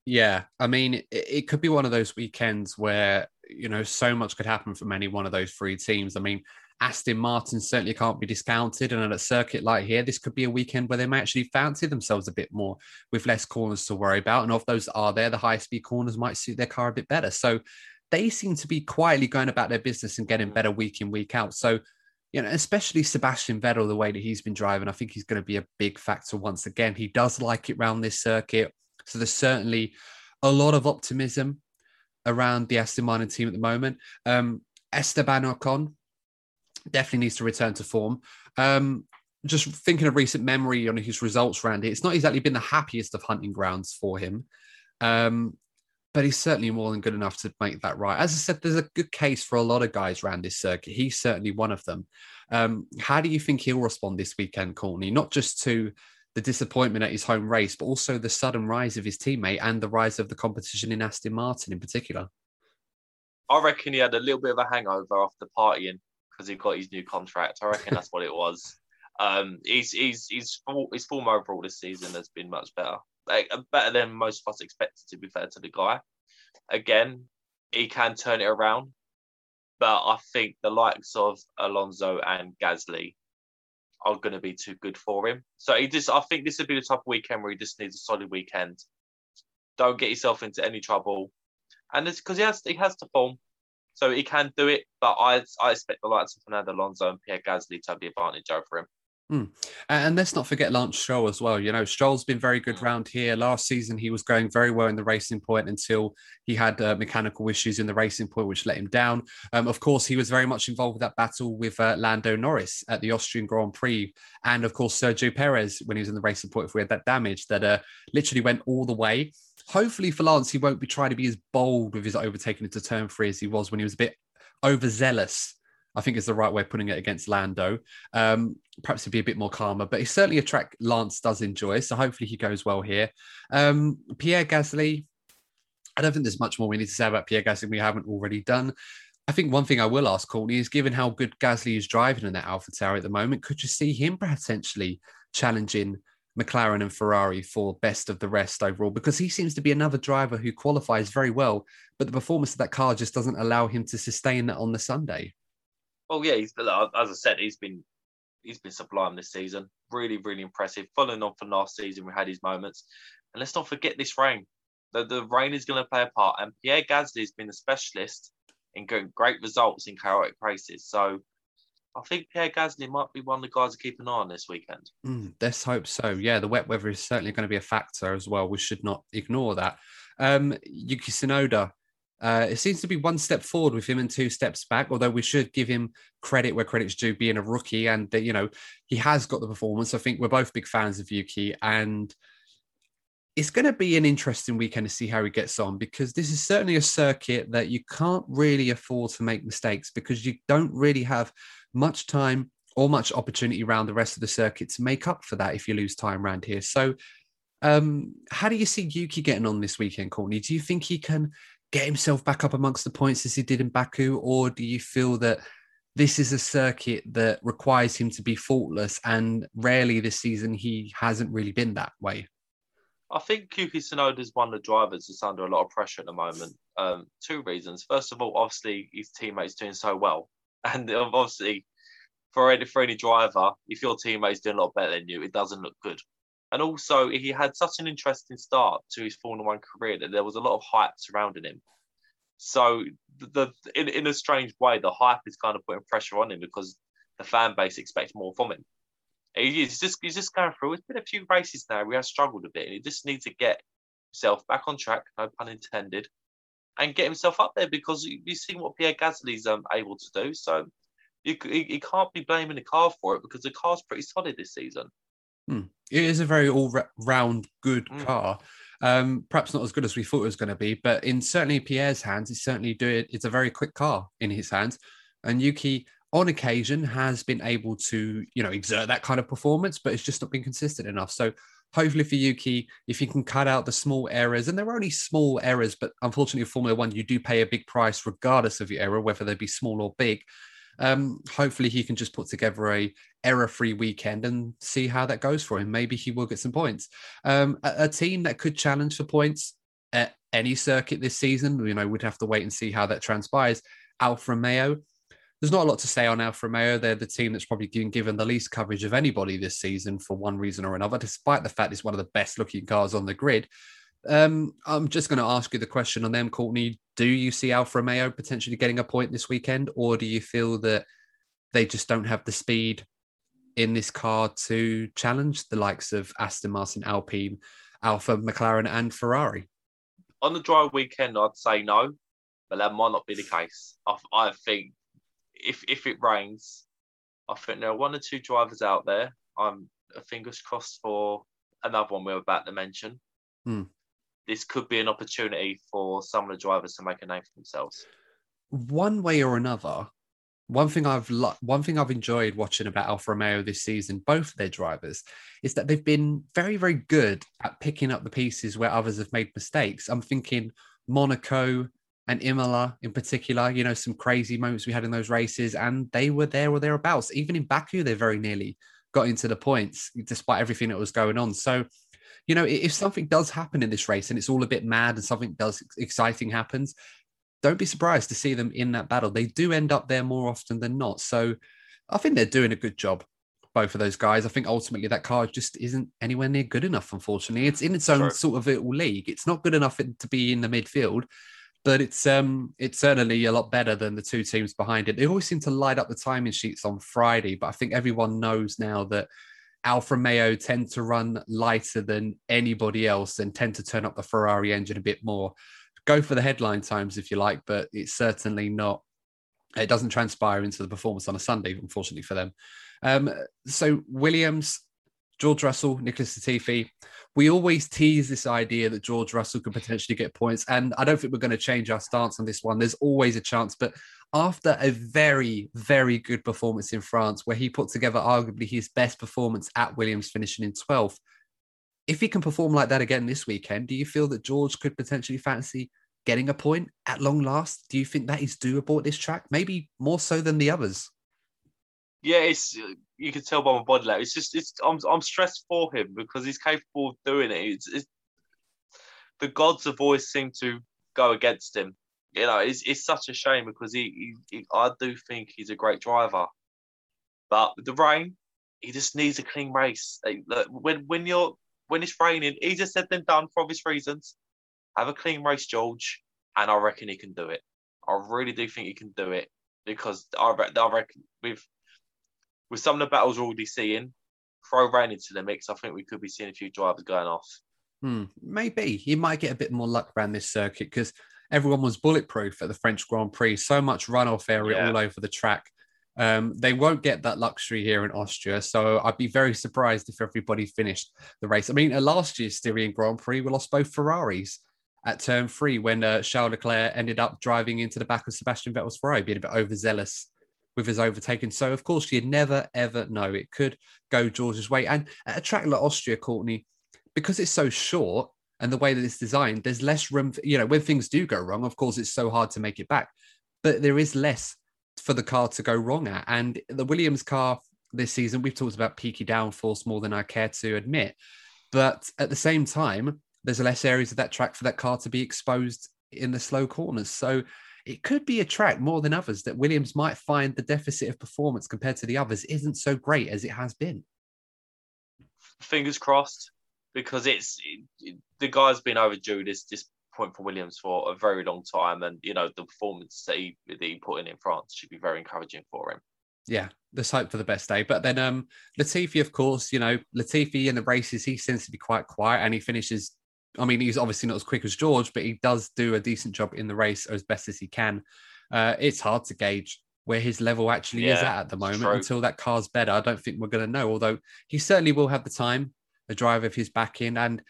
Yeah, I mean, it, it, could be one of those weekends where you know so much could happen from any one of those three teams. I mean, Aston Martin certainly can't be discounted, and at a circuit like here, this could be a weekend where they may actually fancy themselves a bit more with less corners to worry about. And of those are there, the high speed corners might suit their car a bit better. So they seem to be quietly going about their business and getting better week in week out. So you know, especially Sebastian Vettel, the way that he's been driving, I think he's going to be a big factor once again. He does like it around this circuit. So there's certainly a lot of optimism around the Aston Martin team at the moment. Um, Esteban Ocon definitely needs to return to form. Um, just thinking of recent memory on his results it, it's not exactly been the happiest of hunting grounds for him. Um, but he's certainly more than good enough to make that right. As I said, there's a good case for a lot of guys around this circuit. He's certainly one of them. Um, how do you think he'll respond this weekend, Courtney? Not just to the disappointment at his home race, but also the sudden rise of his teammate and the rise of the competition in Aston Martin in particular. I reckon he had a little bit of a hangover after partying because he got his new contract. I reckon that's what it was. Um, he's he's he's his form overall this season has been much better like, better than most of us expected. To be fair to the guy, again, he can turn it around, but I think the likes of Alonso and Gasly are going to be too good for him. So he just, I think this would be the type of weekend where he just needs a solid weekend. Don't get yourself into any trouble, and it's because he has he has to form, so he can do it. But I I expect the likes of Fernando Alonso and Pierre Gasly to have the advantage over him. Mm. And let's not forget Lance Stroll as well. You know, Stroll's been very good round here. Last season, he was going very well in the racing point until he had uh, mechanical issues in the racing point, which let him down. Um, of course, he was very much involved with that battle with uh, Lando Norris at the Austrian Grand Prix. And of course, Sergio Perez, when he was in the racing point, if we had that damage that uh, literally went all the way. Hopefully for Lance, he won't be trying to be as bold with his overtaking into turn three as he was when he was a bit overzealous I think is the right way of putting it against Lando. Um, perhaps to be a bit more calmer, but he's certainly a track Lance does enjoy. So hopefully he goes well here. Um, Pierre Gasly, I don't think there's much more we need to say about Pierre Gasly we haven't already done. I think one thing I will ask Courtney is given how good Gasly is driving in that AlphaTauri at the moment, could you see him potentially challenging McLaren and Ferrari for best of the rest overall? Because he seems to be another driver who qualifies very well, but the performance of that car just doesn't allow him to sustain that on the Sunday. Oh yeah, he's as I said, he's been he's been sublime this season. Really, really impressive. Following on from last season, we had his moments, and let's not forget this rain. The the rain is going to play a part, and Pierre Gasly has been a specialist in getting great results in chaotic races. So. I think Pierre Gasly might be one of the guys to keep an eye on this weekend. Mm, let's hope so. Yeah, the wet weather is certainly going to be a factor as well. We should not ignore that. Um, Yuki Tsunoda uh, it seems to be one step forward with him and two steps back. Although we should give him credit where credit's due, being a rookie, and that you know he has got the performance. I think we're both big fans of Yuki, and it's going to be an interesting weekend to see how he gets on because this is certainly a circuit that you can't really afford to make mistakes because you don't really have much time or much opportunity around the rest of the circuit to make up for that if you lose time around here. So, um, how do you see Yuki getting on this weekend, Courtney? Do you think he can get himself back up amongst the points as he did in Baku, or do you feel that this is a circuit that requires him to be faultless, and rarely this season he hasn't really been that way? I think Yuki Tsunoda is one of the drivers that's under a lot of pressure at the moment. Um, two reasons. First of all, obviously his teammates doing so well, and obviously for any for any driver, if your teammate's doing a lot better than you, it doesn't look good. And also, he had such an interesting start to his Formula One career that there was a lot of hype surrounding him. So, the, in, in a strange way, the hype is kind of putting pressure on him because the fan base expects more from him. He's just he's just going through. It's been a few races now. We have struggled a bit, and he just needs to get himself back on track. No pun intended, and get himself up there because you've seen what Pierre Gasly's um, able to do. So you, you, can't be blaming the car for it because the car's pretty solid this season. Hmm. It is a very all-round good mm. car. Um, perhaps not as good as we thought it was going to be, but in certainly Pierre's hands, he's certainly do it. It's a very quick car in his hands, and Yuki, on occasion, has been able to you know exert that kind of performance, but it's just not been consistent enough. So hopefully for Yuki, if you can cut out the small errors, and there are only small errors, but unfortunately, Formula One, you do pay a big price regardless of your error, whether they be small or big. Um, hopefully, he can just put together a error-free weekend and see how that goes for him. Maybe he will get some points. Um, a, a team that could challenge for points at any circuit this season, you know, we'd have to wait and see how that transpires. Alfa Romeo, there's not a lot to say on Alfa Romeo. They're the team that's probably been given the least coverage of anybody this season for one reason or another, despite the fact it's one of the best looking cars on the grid. Um, I'm just going to ask you the question on them, Courtney. Do you see Alfa Romeo potentially getting a point this weekend, or do you feel that they just don't have the speed in this car to challenge the likes of Aston Martin, Alpine, Alfa, McLaren, and Ferrari? On the dry weekend, I'd say no, but that might not be the case. I, I think if if it rains, I think there are one or two drivers out there. I'm fingers crossed for another one we're about to mention. Hmm this could be an opportunity for some of the drivers to make a name for themselves. One way or another, one thing I've lo- one thing I've enjoyed watching about Alfa Romeo this season, both their drivers, is that they've been very very good at picking up the pieces where others have made mistakes. I'm thinking Monaco and Imola in particular. You know, some crazy moments we had in those races, and they were there or thereabouts. Even in Baku, they very nearly got into the points despite everything that was going on. So you know, if something does happen in this race and it's all a bit mad and something does exciting happens, don't be surprised to see them in that battle. They do end up there more often than not. So I think they're doing a good job, both of those guys. I think ultimately that car just isn't anywhere near good enough, unfortunately. It's in its own sure. sort of little league. It's not good enough to be in the midfield, but it's um it's certainly a lot better than the two teams behind it. They always seem to light up the timing sheets on Friday, but I think everyone knows now that Alfa Romeo tend to run lighter than anybody else and tend to turn up the Ferrari engine a bit more. Go for the headline times if you like, but it's certainly not. It doesn't transpire into the performance on a Sunday, unfortunately for them. Um, so Williams, George Russell, Nicholas Latifi. We always tease this idea that George Russell could potentially get points, and I don't think we're going to change our stance on this one. There's always a chance, but after a very, very good performance in France, where he put together arguably his best performance at Williams, finishing in 12th, if he can perform like that again this weekend, do you feel that George could potentially fancy getting a point at long last? Do you think that is doable at this track? Maybe more so than the others. Yeah, it's you can tell by my body language. It's just it's I'm I'm stressed for him because he's capable of doing it. It's, it's the gods have always seemed to go against him you know, it's, it's such a shame because he, he, he, I do think he's a great driver, but with the rain, he just needs a clean race. Like, when when you're when it's raining, easier said than done for obvious reasons. Have a clean race, George, and I reckon he can do it. I really do think he can do it because I, I reckon with with some of the battles we're already seeing, throw rain into the mix. I think we could be seeing a few drivers going off. Hmm, maybe he might get a bit more luck around this circuit because everyone was bulletproof at the French Grand Prix. So much runoff area yeah. all over the track. Um, they won't get that luxury here in Austria. So I'd be very surprised if everybody finished the race. I mean, uh, last year's Styrian Grand Prix, we lost both Ferraris at turn three when uh, Charles Leclerc ended up driving into the back of Sebastian Vettel's Ferrari, being a bit overzealous with his overtaking. So, of course, you never, ever know. It could go George's way. And at a track like Austria, Courtney, because it's so short, and the way that it's designed, there's less room. For, you know, when things do go wrong, of course, it's so hard to make it back, but there is less for the car to go wrong at. And the Williams car this season, we've talked about peaky downforce more than I care to admit, but at the same time, there's less areas of that track for that car to be exposed in the slow corners. So it could be a track more than others that Williams might find the deficit of performance compared to the others isn't so great as it has been. Fingers crossed because it's the guy's been overdue this this point for Williams for a very long time, and you know the performance that he that he put in in France should be very encouraging for him. Yeah, let's hope for the best day. But then um Latifi, of course, you know Latifi in the races he seems to be quite quiet, and he finishes. I mean, he's obviously not as quick as George, but he does do a decent job in the race as best as he can. Uh, it's hard to gauge where his level actually yeah, is at at the moment until that car's better. I don't think we're going to know. Although he certainly will have the time a driver of his back in. And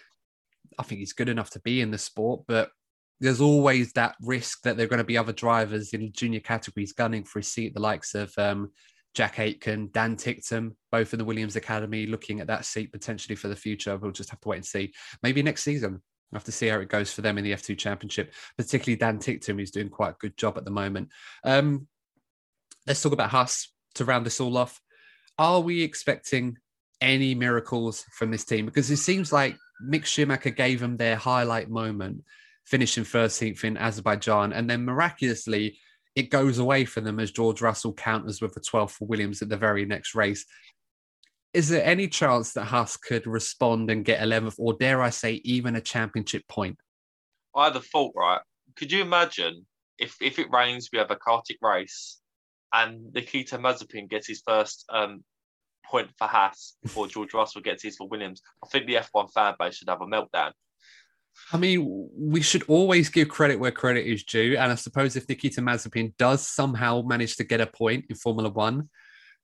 I think he's good enough to be in the sport, but there's always that risk that there are going to be other drivers in junior categories gunning for a seat, the likes of um, Jack Aitken, Dan Ticktum, both in the Williams Academy, looking at that seat potentially for the future. We'll just have to wait and see. Maybe next season. We'll have to see how it goes for them in the F2 Championship, particularly Dan Ticktum, who's doing quite a good job at the moment. Um, let's talk about Haas to round this all off. Are we expecting any miracles from this team? Because it seems like Mick Schumacher gave them their highlight moment, finishing 13th in Azerbaijan, and then miraculously it goes away for them as George Russell counters with the 12th for Williams at the very next race. Is there any chance that Haas could respond and get 11th, or dare I say, even a championship point? I had a thought, right? Could you imagine if if it rains, we have a Kartik race, and Nikita Mazepin gets his first um, point for Haas before George Russell gets his for Williams? I think the F1 fan base should have a meltdown. I mean, we should always give credit where credit is due. And I suppose if Nikita Mazepin does somehow manage to get a point in Formula One,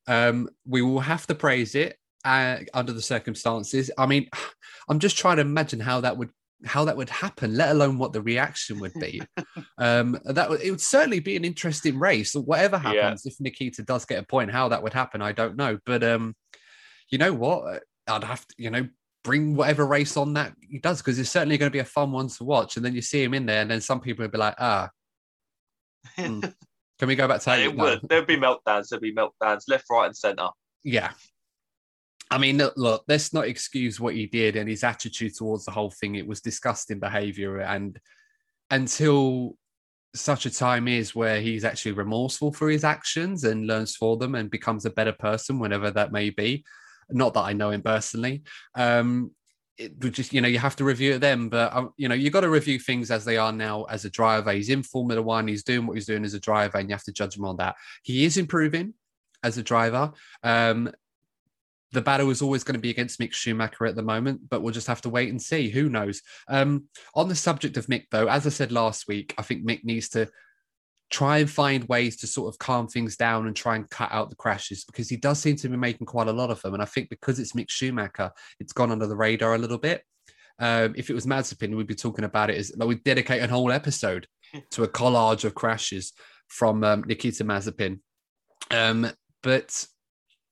um, we will have to praise it uh, under the circumstances. I mean, I'm just trying to imagine how that would how that would happen, let alone what the reaction would be. um, that it would certainly be an interesting race. Whatever happens, yeah. if Nikita does get a point, how that would happen, I don't know. But um, you know what? I'd have to, you know, bring whatever race on that he does because it's certainly going to be a fun one to watch. And then you see him in there, and then some people would be like, ah. Hmm. Can we go back to it? Would. There'd be meltdowns. There'd be meltdowns left, right, and centre. Yeah, I mean, look, let's not excuse what he did and his attitude towards the whole thing. It was disgusting behavior. And until such a time is where he's actually remorseful for his actions and learns for them and becomes a better person, whenever that may be. Not that I know him personally. Um, it just, you know, you have to review it then, but, um, you know, you got to review things as they are now as a driver. He's in Formula One, he's doing what he's doing as a driver, and you have to judge him on that. He is improving as a driver. Um, the battle is always going to be against Mick Schumacher at the moment, but we'll just have to wait and see. Who knows? Um, on the subject of Mick, though, as I said last week, I think Mick needs to try and find ways to sort of calm things down and try and cut out the crashes because he does seem to be making quite a lot of them. And I think because it's Mick Schumacher, it's gone under the radar a little bit. Um, if it was Mazepin, we'd be talking about it as like we dedicate a whole episode to a collage of crashes from um, Nikita Mazepin. Um, but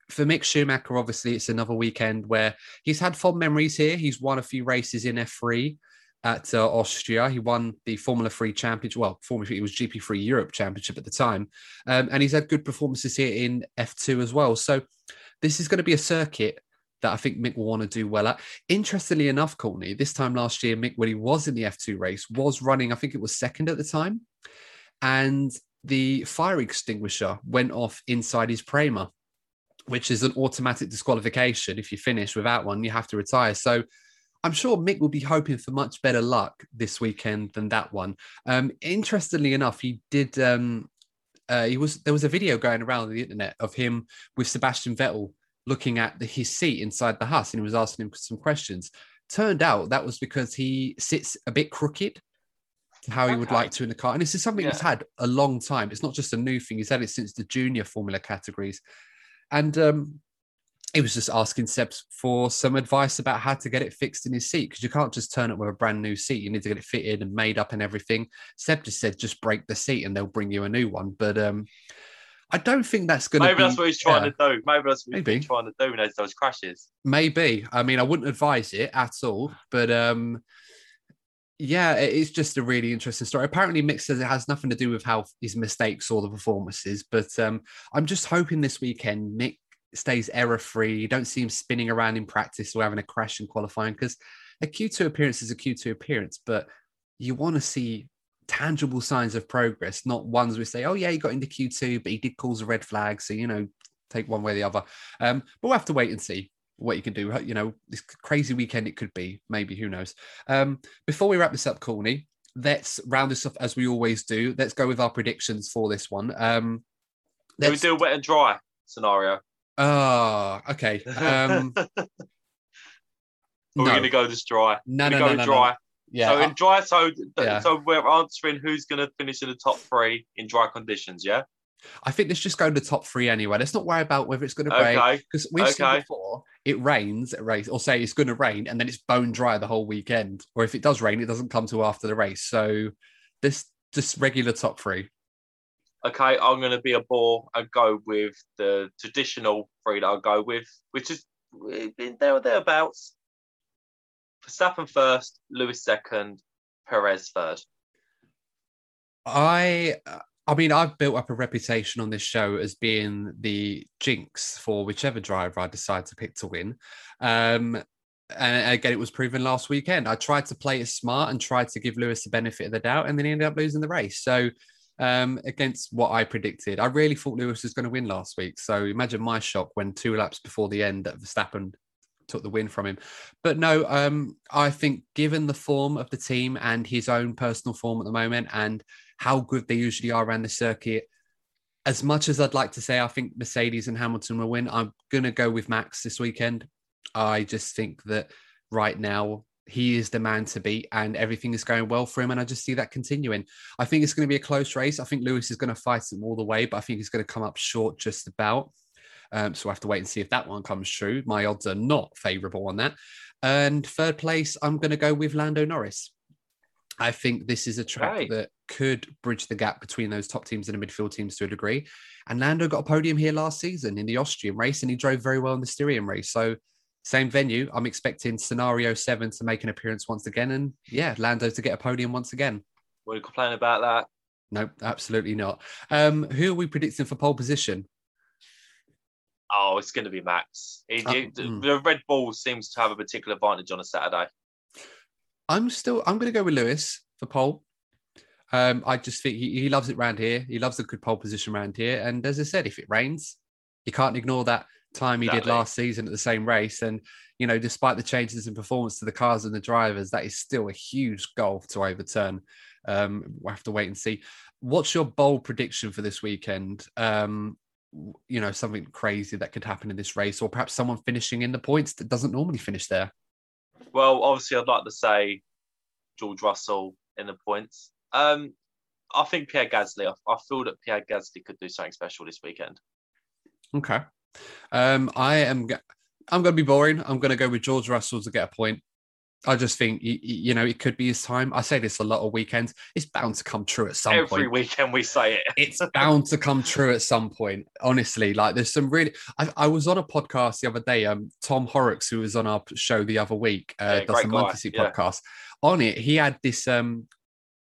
for Mick Schumacher, obviously, it's another weekend where he's had fond memories here. He's won a few races in F3 at uh, Austria. He won the Formula 3 championship. Well, Formula 3, it was GP3 Europe championship at the time. Um, and he's had good performances here in F2 as well. So this is going to be a circuit that I think Mick will want to do well at. Interestingly enough, Courtney, this time last year, Mick, when he was in the F2 race, was running, I think it was second at the time. And the fire extinguisher went off inside his Prema which is an automatic disqualification. If you finish without one, you have to retire. So I'm sure Mick will be hoping for much better luck this weekend than that one. Um, interestingly enough, he did. Um, uh, he was there was a video going around the internet of him with Sebastian Vettel looking at the, his seat inside the Haas, and he was asking him some questions. Turned out that was because he sits a bit crooked how he okay. would like to in the car. And this is something yeah. he's had a long time. It's not just a new thing. He's had it since the junior formula categories. And um, he was just asking Seb for some advice about how to get it fixed in his seat because you can't just turn up with a brand new seat. You need to get it fitted and made up and everything. Seb just said, just break the seat and they'll bring you a new one. But um, I don't think that's going to. Maybe be, that's what he's trying yeah. to do. Maybe that's what Maybe. he's trying to do in those crashes. Maybe. I mean, I wouldn't advise it at all, but um, yeah, it's just a really interesting story. Apparently, Mick says it has nothing to do with how his mistakes or the performances, but um, I'm just hoping this weekend Mick stays error free. You don't see him spinning around in practice or having a crash in qualifying because a Q2 appearance is a Q2 appearance, but you want to see tangible signs of progress, not ones we say, oh, yeah, he got into Q2, but he did cause a red flag. So, you know, take one way or the other. Um, but we'll have to wait and see what you can do. You know, this crazy weekend it could be. Maybe who knows? Um, before we wrap this up, Corny, let's round this off as we always do. Let's go with our predictions for this one. Um, let's... we do wet and dry scenario? Oh, okay. Um, We're going to go this dry. No, no, go no, no, dry. No. Yeah. So in dry, so yeah. so we're answering who's going to finish in the top three in dry conditions. Yeah. I think let's just go to the top three anyway. Let's not worry about whether it's going to rain okay. because we've okay. seen before it rains at race, or say it's going to rain and then it's bone dry the whole weekend. Or if it does rain, it doesn't come to after the race. So this just regular top three. Okay, I'm going to be a bore and go with the traditional three that I'll go with, which is eh, there or thereabouts. Verstappen first, Lewis second, Perez third. I uh, I mean, I've built up a reputation on this show as being the jinx for whichever driver I decide to pick to win. Um, and again, it was proven last weekend. I tried to play it smart and tried to give Lewis the benefit of the doubt, and then he ended up losing the race. So, um, against what I predicted, I really thought Lewis was going to win last week. So, imagine my shock when two laps before the end, that Verstappen took the win from him. But no, um, I think given the form of the team and his own personal form at the moment and how good they usually are around the circuit, as much as I'd like to say I think Mercedes and Hamilton will win, I'm going to go with Max this weekend. I just think that right now he is the man to beat and everything is going well for him. And I just see that continuing. I think it's going to be a close race. I think Lewis is going to fight him all the way, but I think he's going to come up short just about. Um, so I have to wait and see if that one comes true. My odds are not favourable on that. And third place, I'm going to go with Lando Norris. I think this is a track right. that could bridge the gap between those top teams and the midfield teams to a degree. And Lando got a podium here last season in the Austrian race, and he drove very well in the Styrian race. So same venue. I'm expecting scenario seven to make an appearance once again. And yeah, Lando to get a podium once again. Are you complaining about that? No, absolutely not. Um, who are we predicting for pole position? Oh, it's going to be Max. He, he, mm. The Red Bull seems to have a particular advantage on a Saturday. I'm still. I'm going to go with Lewis for pole. Um, I just think he, he loves it around here. He loves a good pole position around here. And as I said, if it rains, you can't ignore that time he exactly. did last season at the same race. And, you know, despite the changes in performance to the cars and the drivers, that is still a huge goal to overturn. Um, we'll have to wait and see. What's your bold prediction for this weekend? Um, you know, something crazy that could happen in this race, or perhaps someone finishing in the points that doesn't normally finish there? Well, obviously, I'd like to say George Russell in the points. Um, I think Pierre Gasly. I, I feel that Pierre Gasly could do something special this weekend. Okay. Um, I am. I'm going to be boring. I'm going to go with George Russell to get a point. I just think you know it could be his time. I say this a lot of weekends. It's bound to come true at some Every point. Every weekend we say it. it's bound to come true at some point. Honestly, like there's some really. I, I, was on a podcast the other day. Um, Tom Horrocks, who was on our show the other week, uh, yeah, does the Monkey yeah. podcast. On it, he had this um,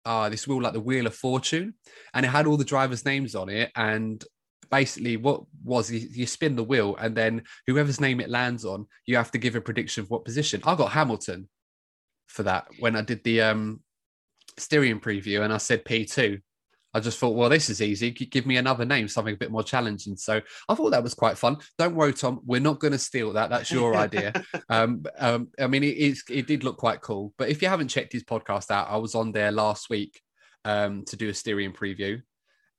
uh, this wheel like the Wheel of Fortune, and it had all the drivers' names on it, and basically what was you, you, spin the wheel and then whoever's name it lands on you have to give a prediction of what position i got hamilton for that when i did the um Styrian preview and i said p2 i just thought well this is easy. Give me another name something a bit more challenging. So i thought that was quite fun. Don't worry tom we're not going to steal that. That's your idea. Um, um, i mean it, it did look quite cool. But if you haven't checked his podcast out i was on there last week um, to do a Styrian preview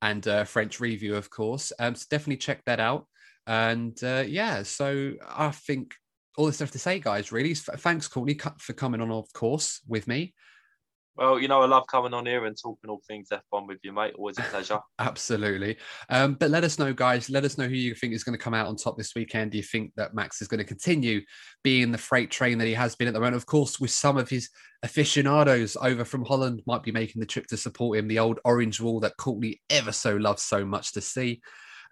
and uh, French review, of course. Um, so definitely check that out. And uh, yeah, so I think all the stuff to say, guys. Really, thanks, Courtney, for coming on, of course, with me. Well, you know, I love coming on here and talking all things F1 with you, mate. Always a pleasure. Absolutely. Um, but let us know, guys. Let us know who you think is going to come out on top this weekend. Do you think that Max is going to continue being the freight train that he has been at the moment? Of course, with some of his aficionados over from Holland might be making the trip to support him, the old orange wall that Courtney ever so loves so much to see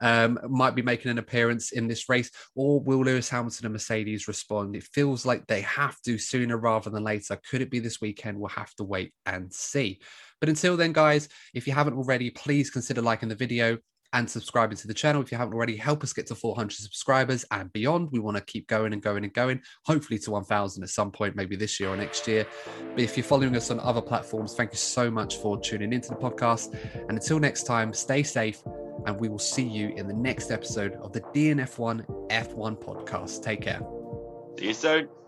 um, might be making an appearance in this race, or will Lewis Hamilton and Mercedes respond? It feels like they have to sooner rather than later. Could it be this weekend? We'll have to wait and see. But until then, guys, if you haven't already, please consider liking the video and subscribing to the channel if you haven't already. Help us get to 400 subscribers and beyond. We want to keep going and going and going, hopefully to 1,000 at some point, maybe this year or next year. But if you're following us on other platforms, thank you so much for tuning into the podcast. And until next time, stay safe and we will see you in the next episode of the DNF1 F1 podcast. Take care. See you soon.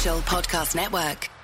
Podcast Network.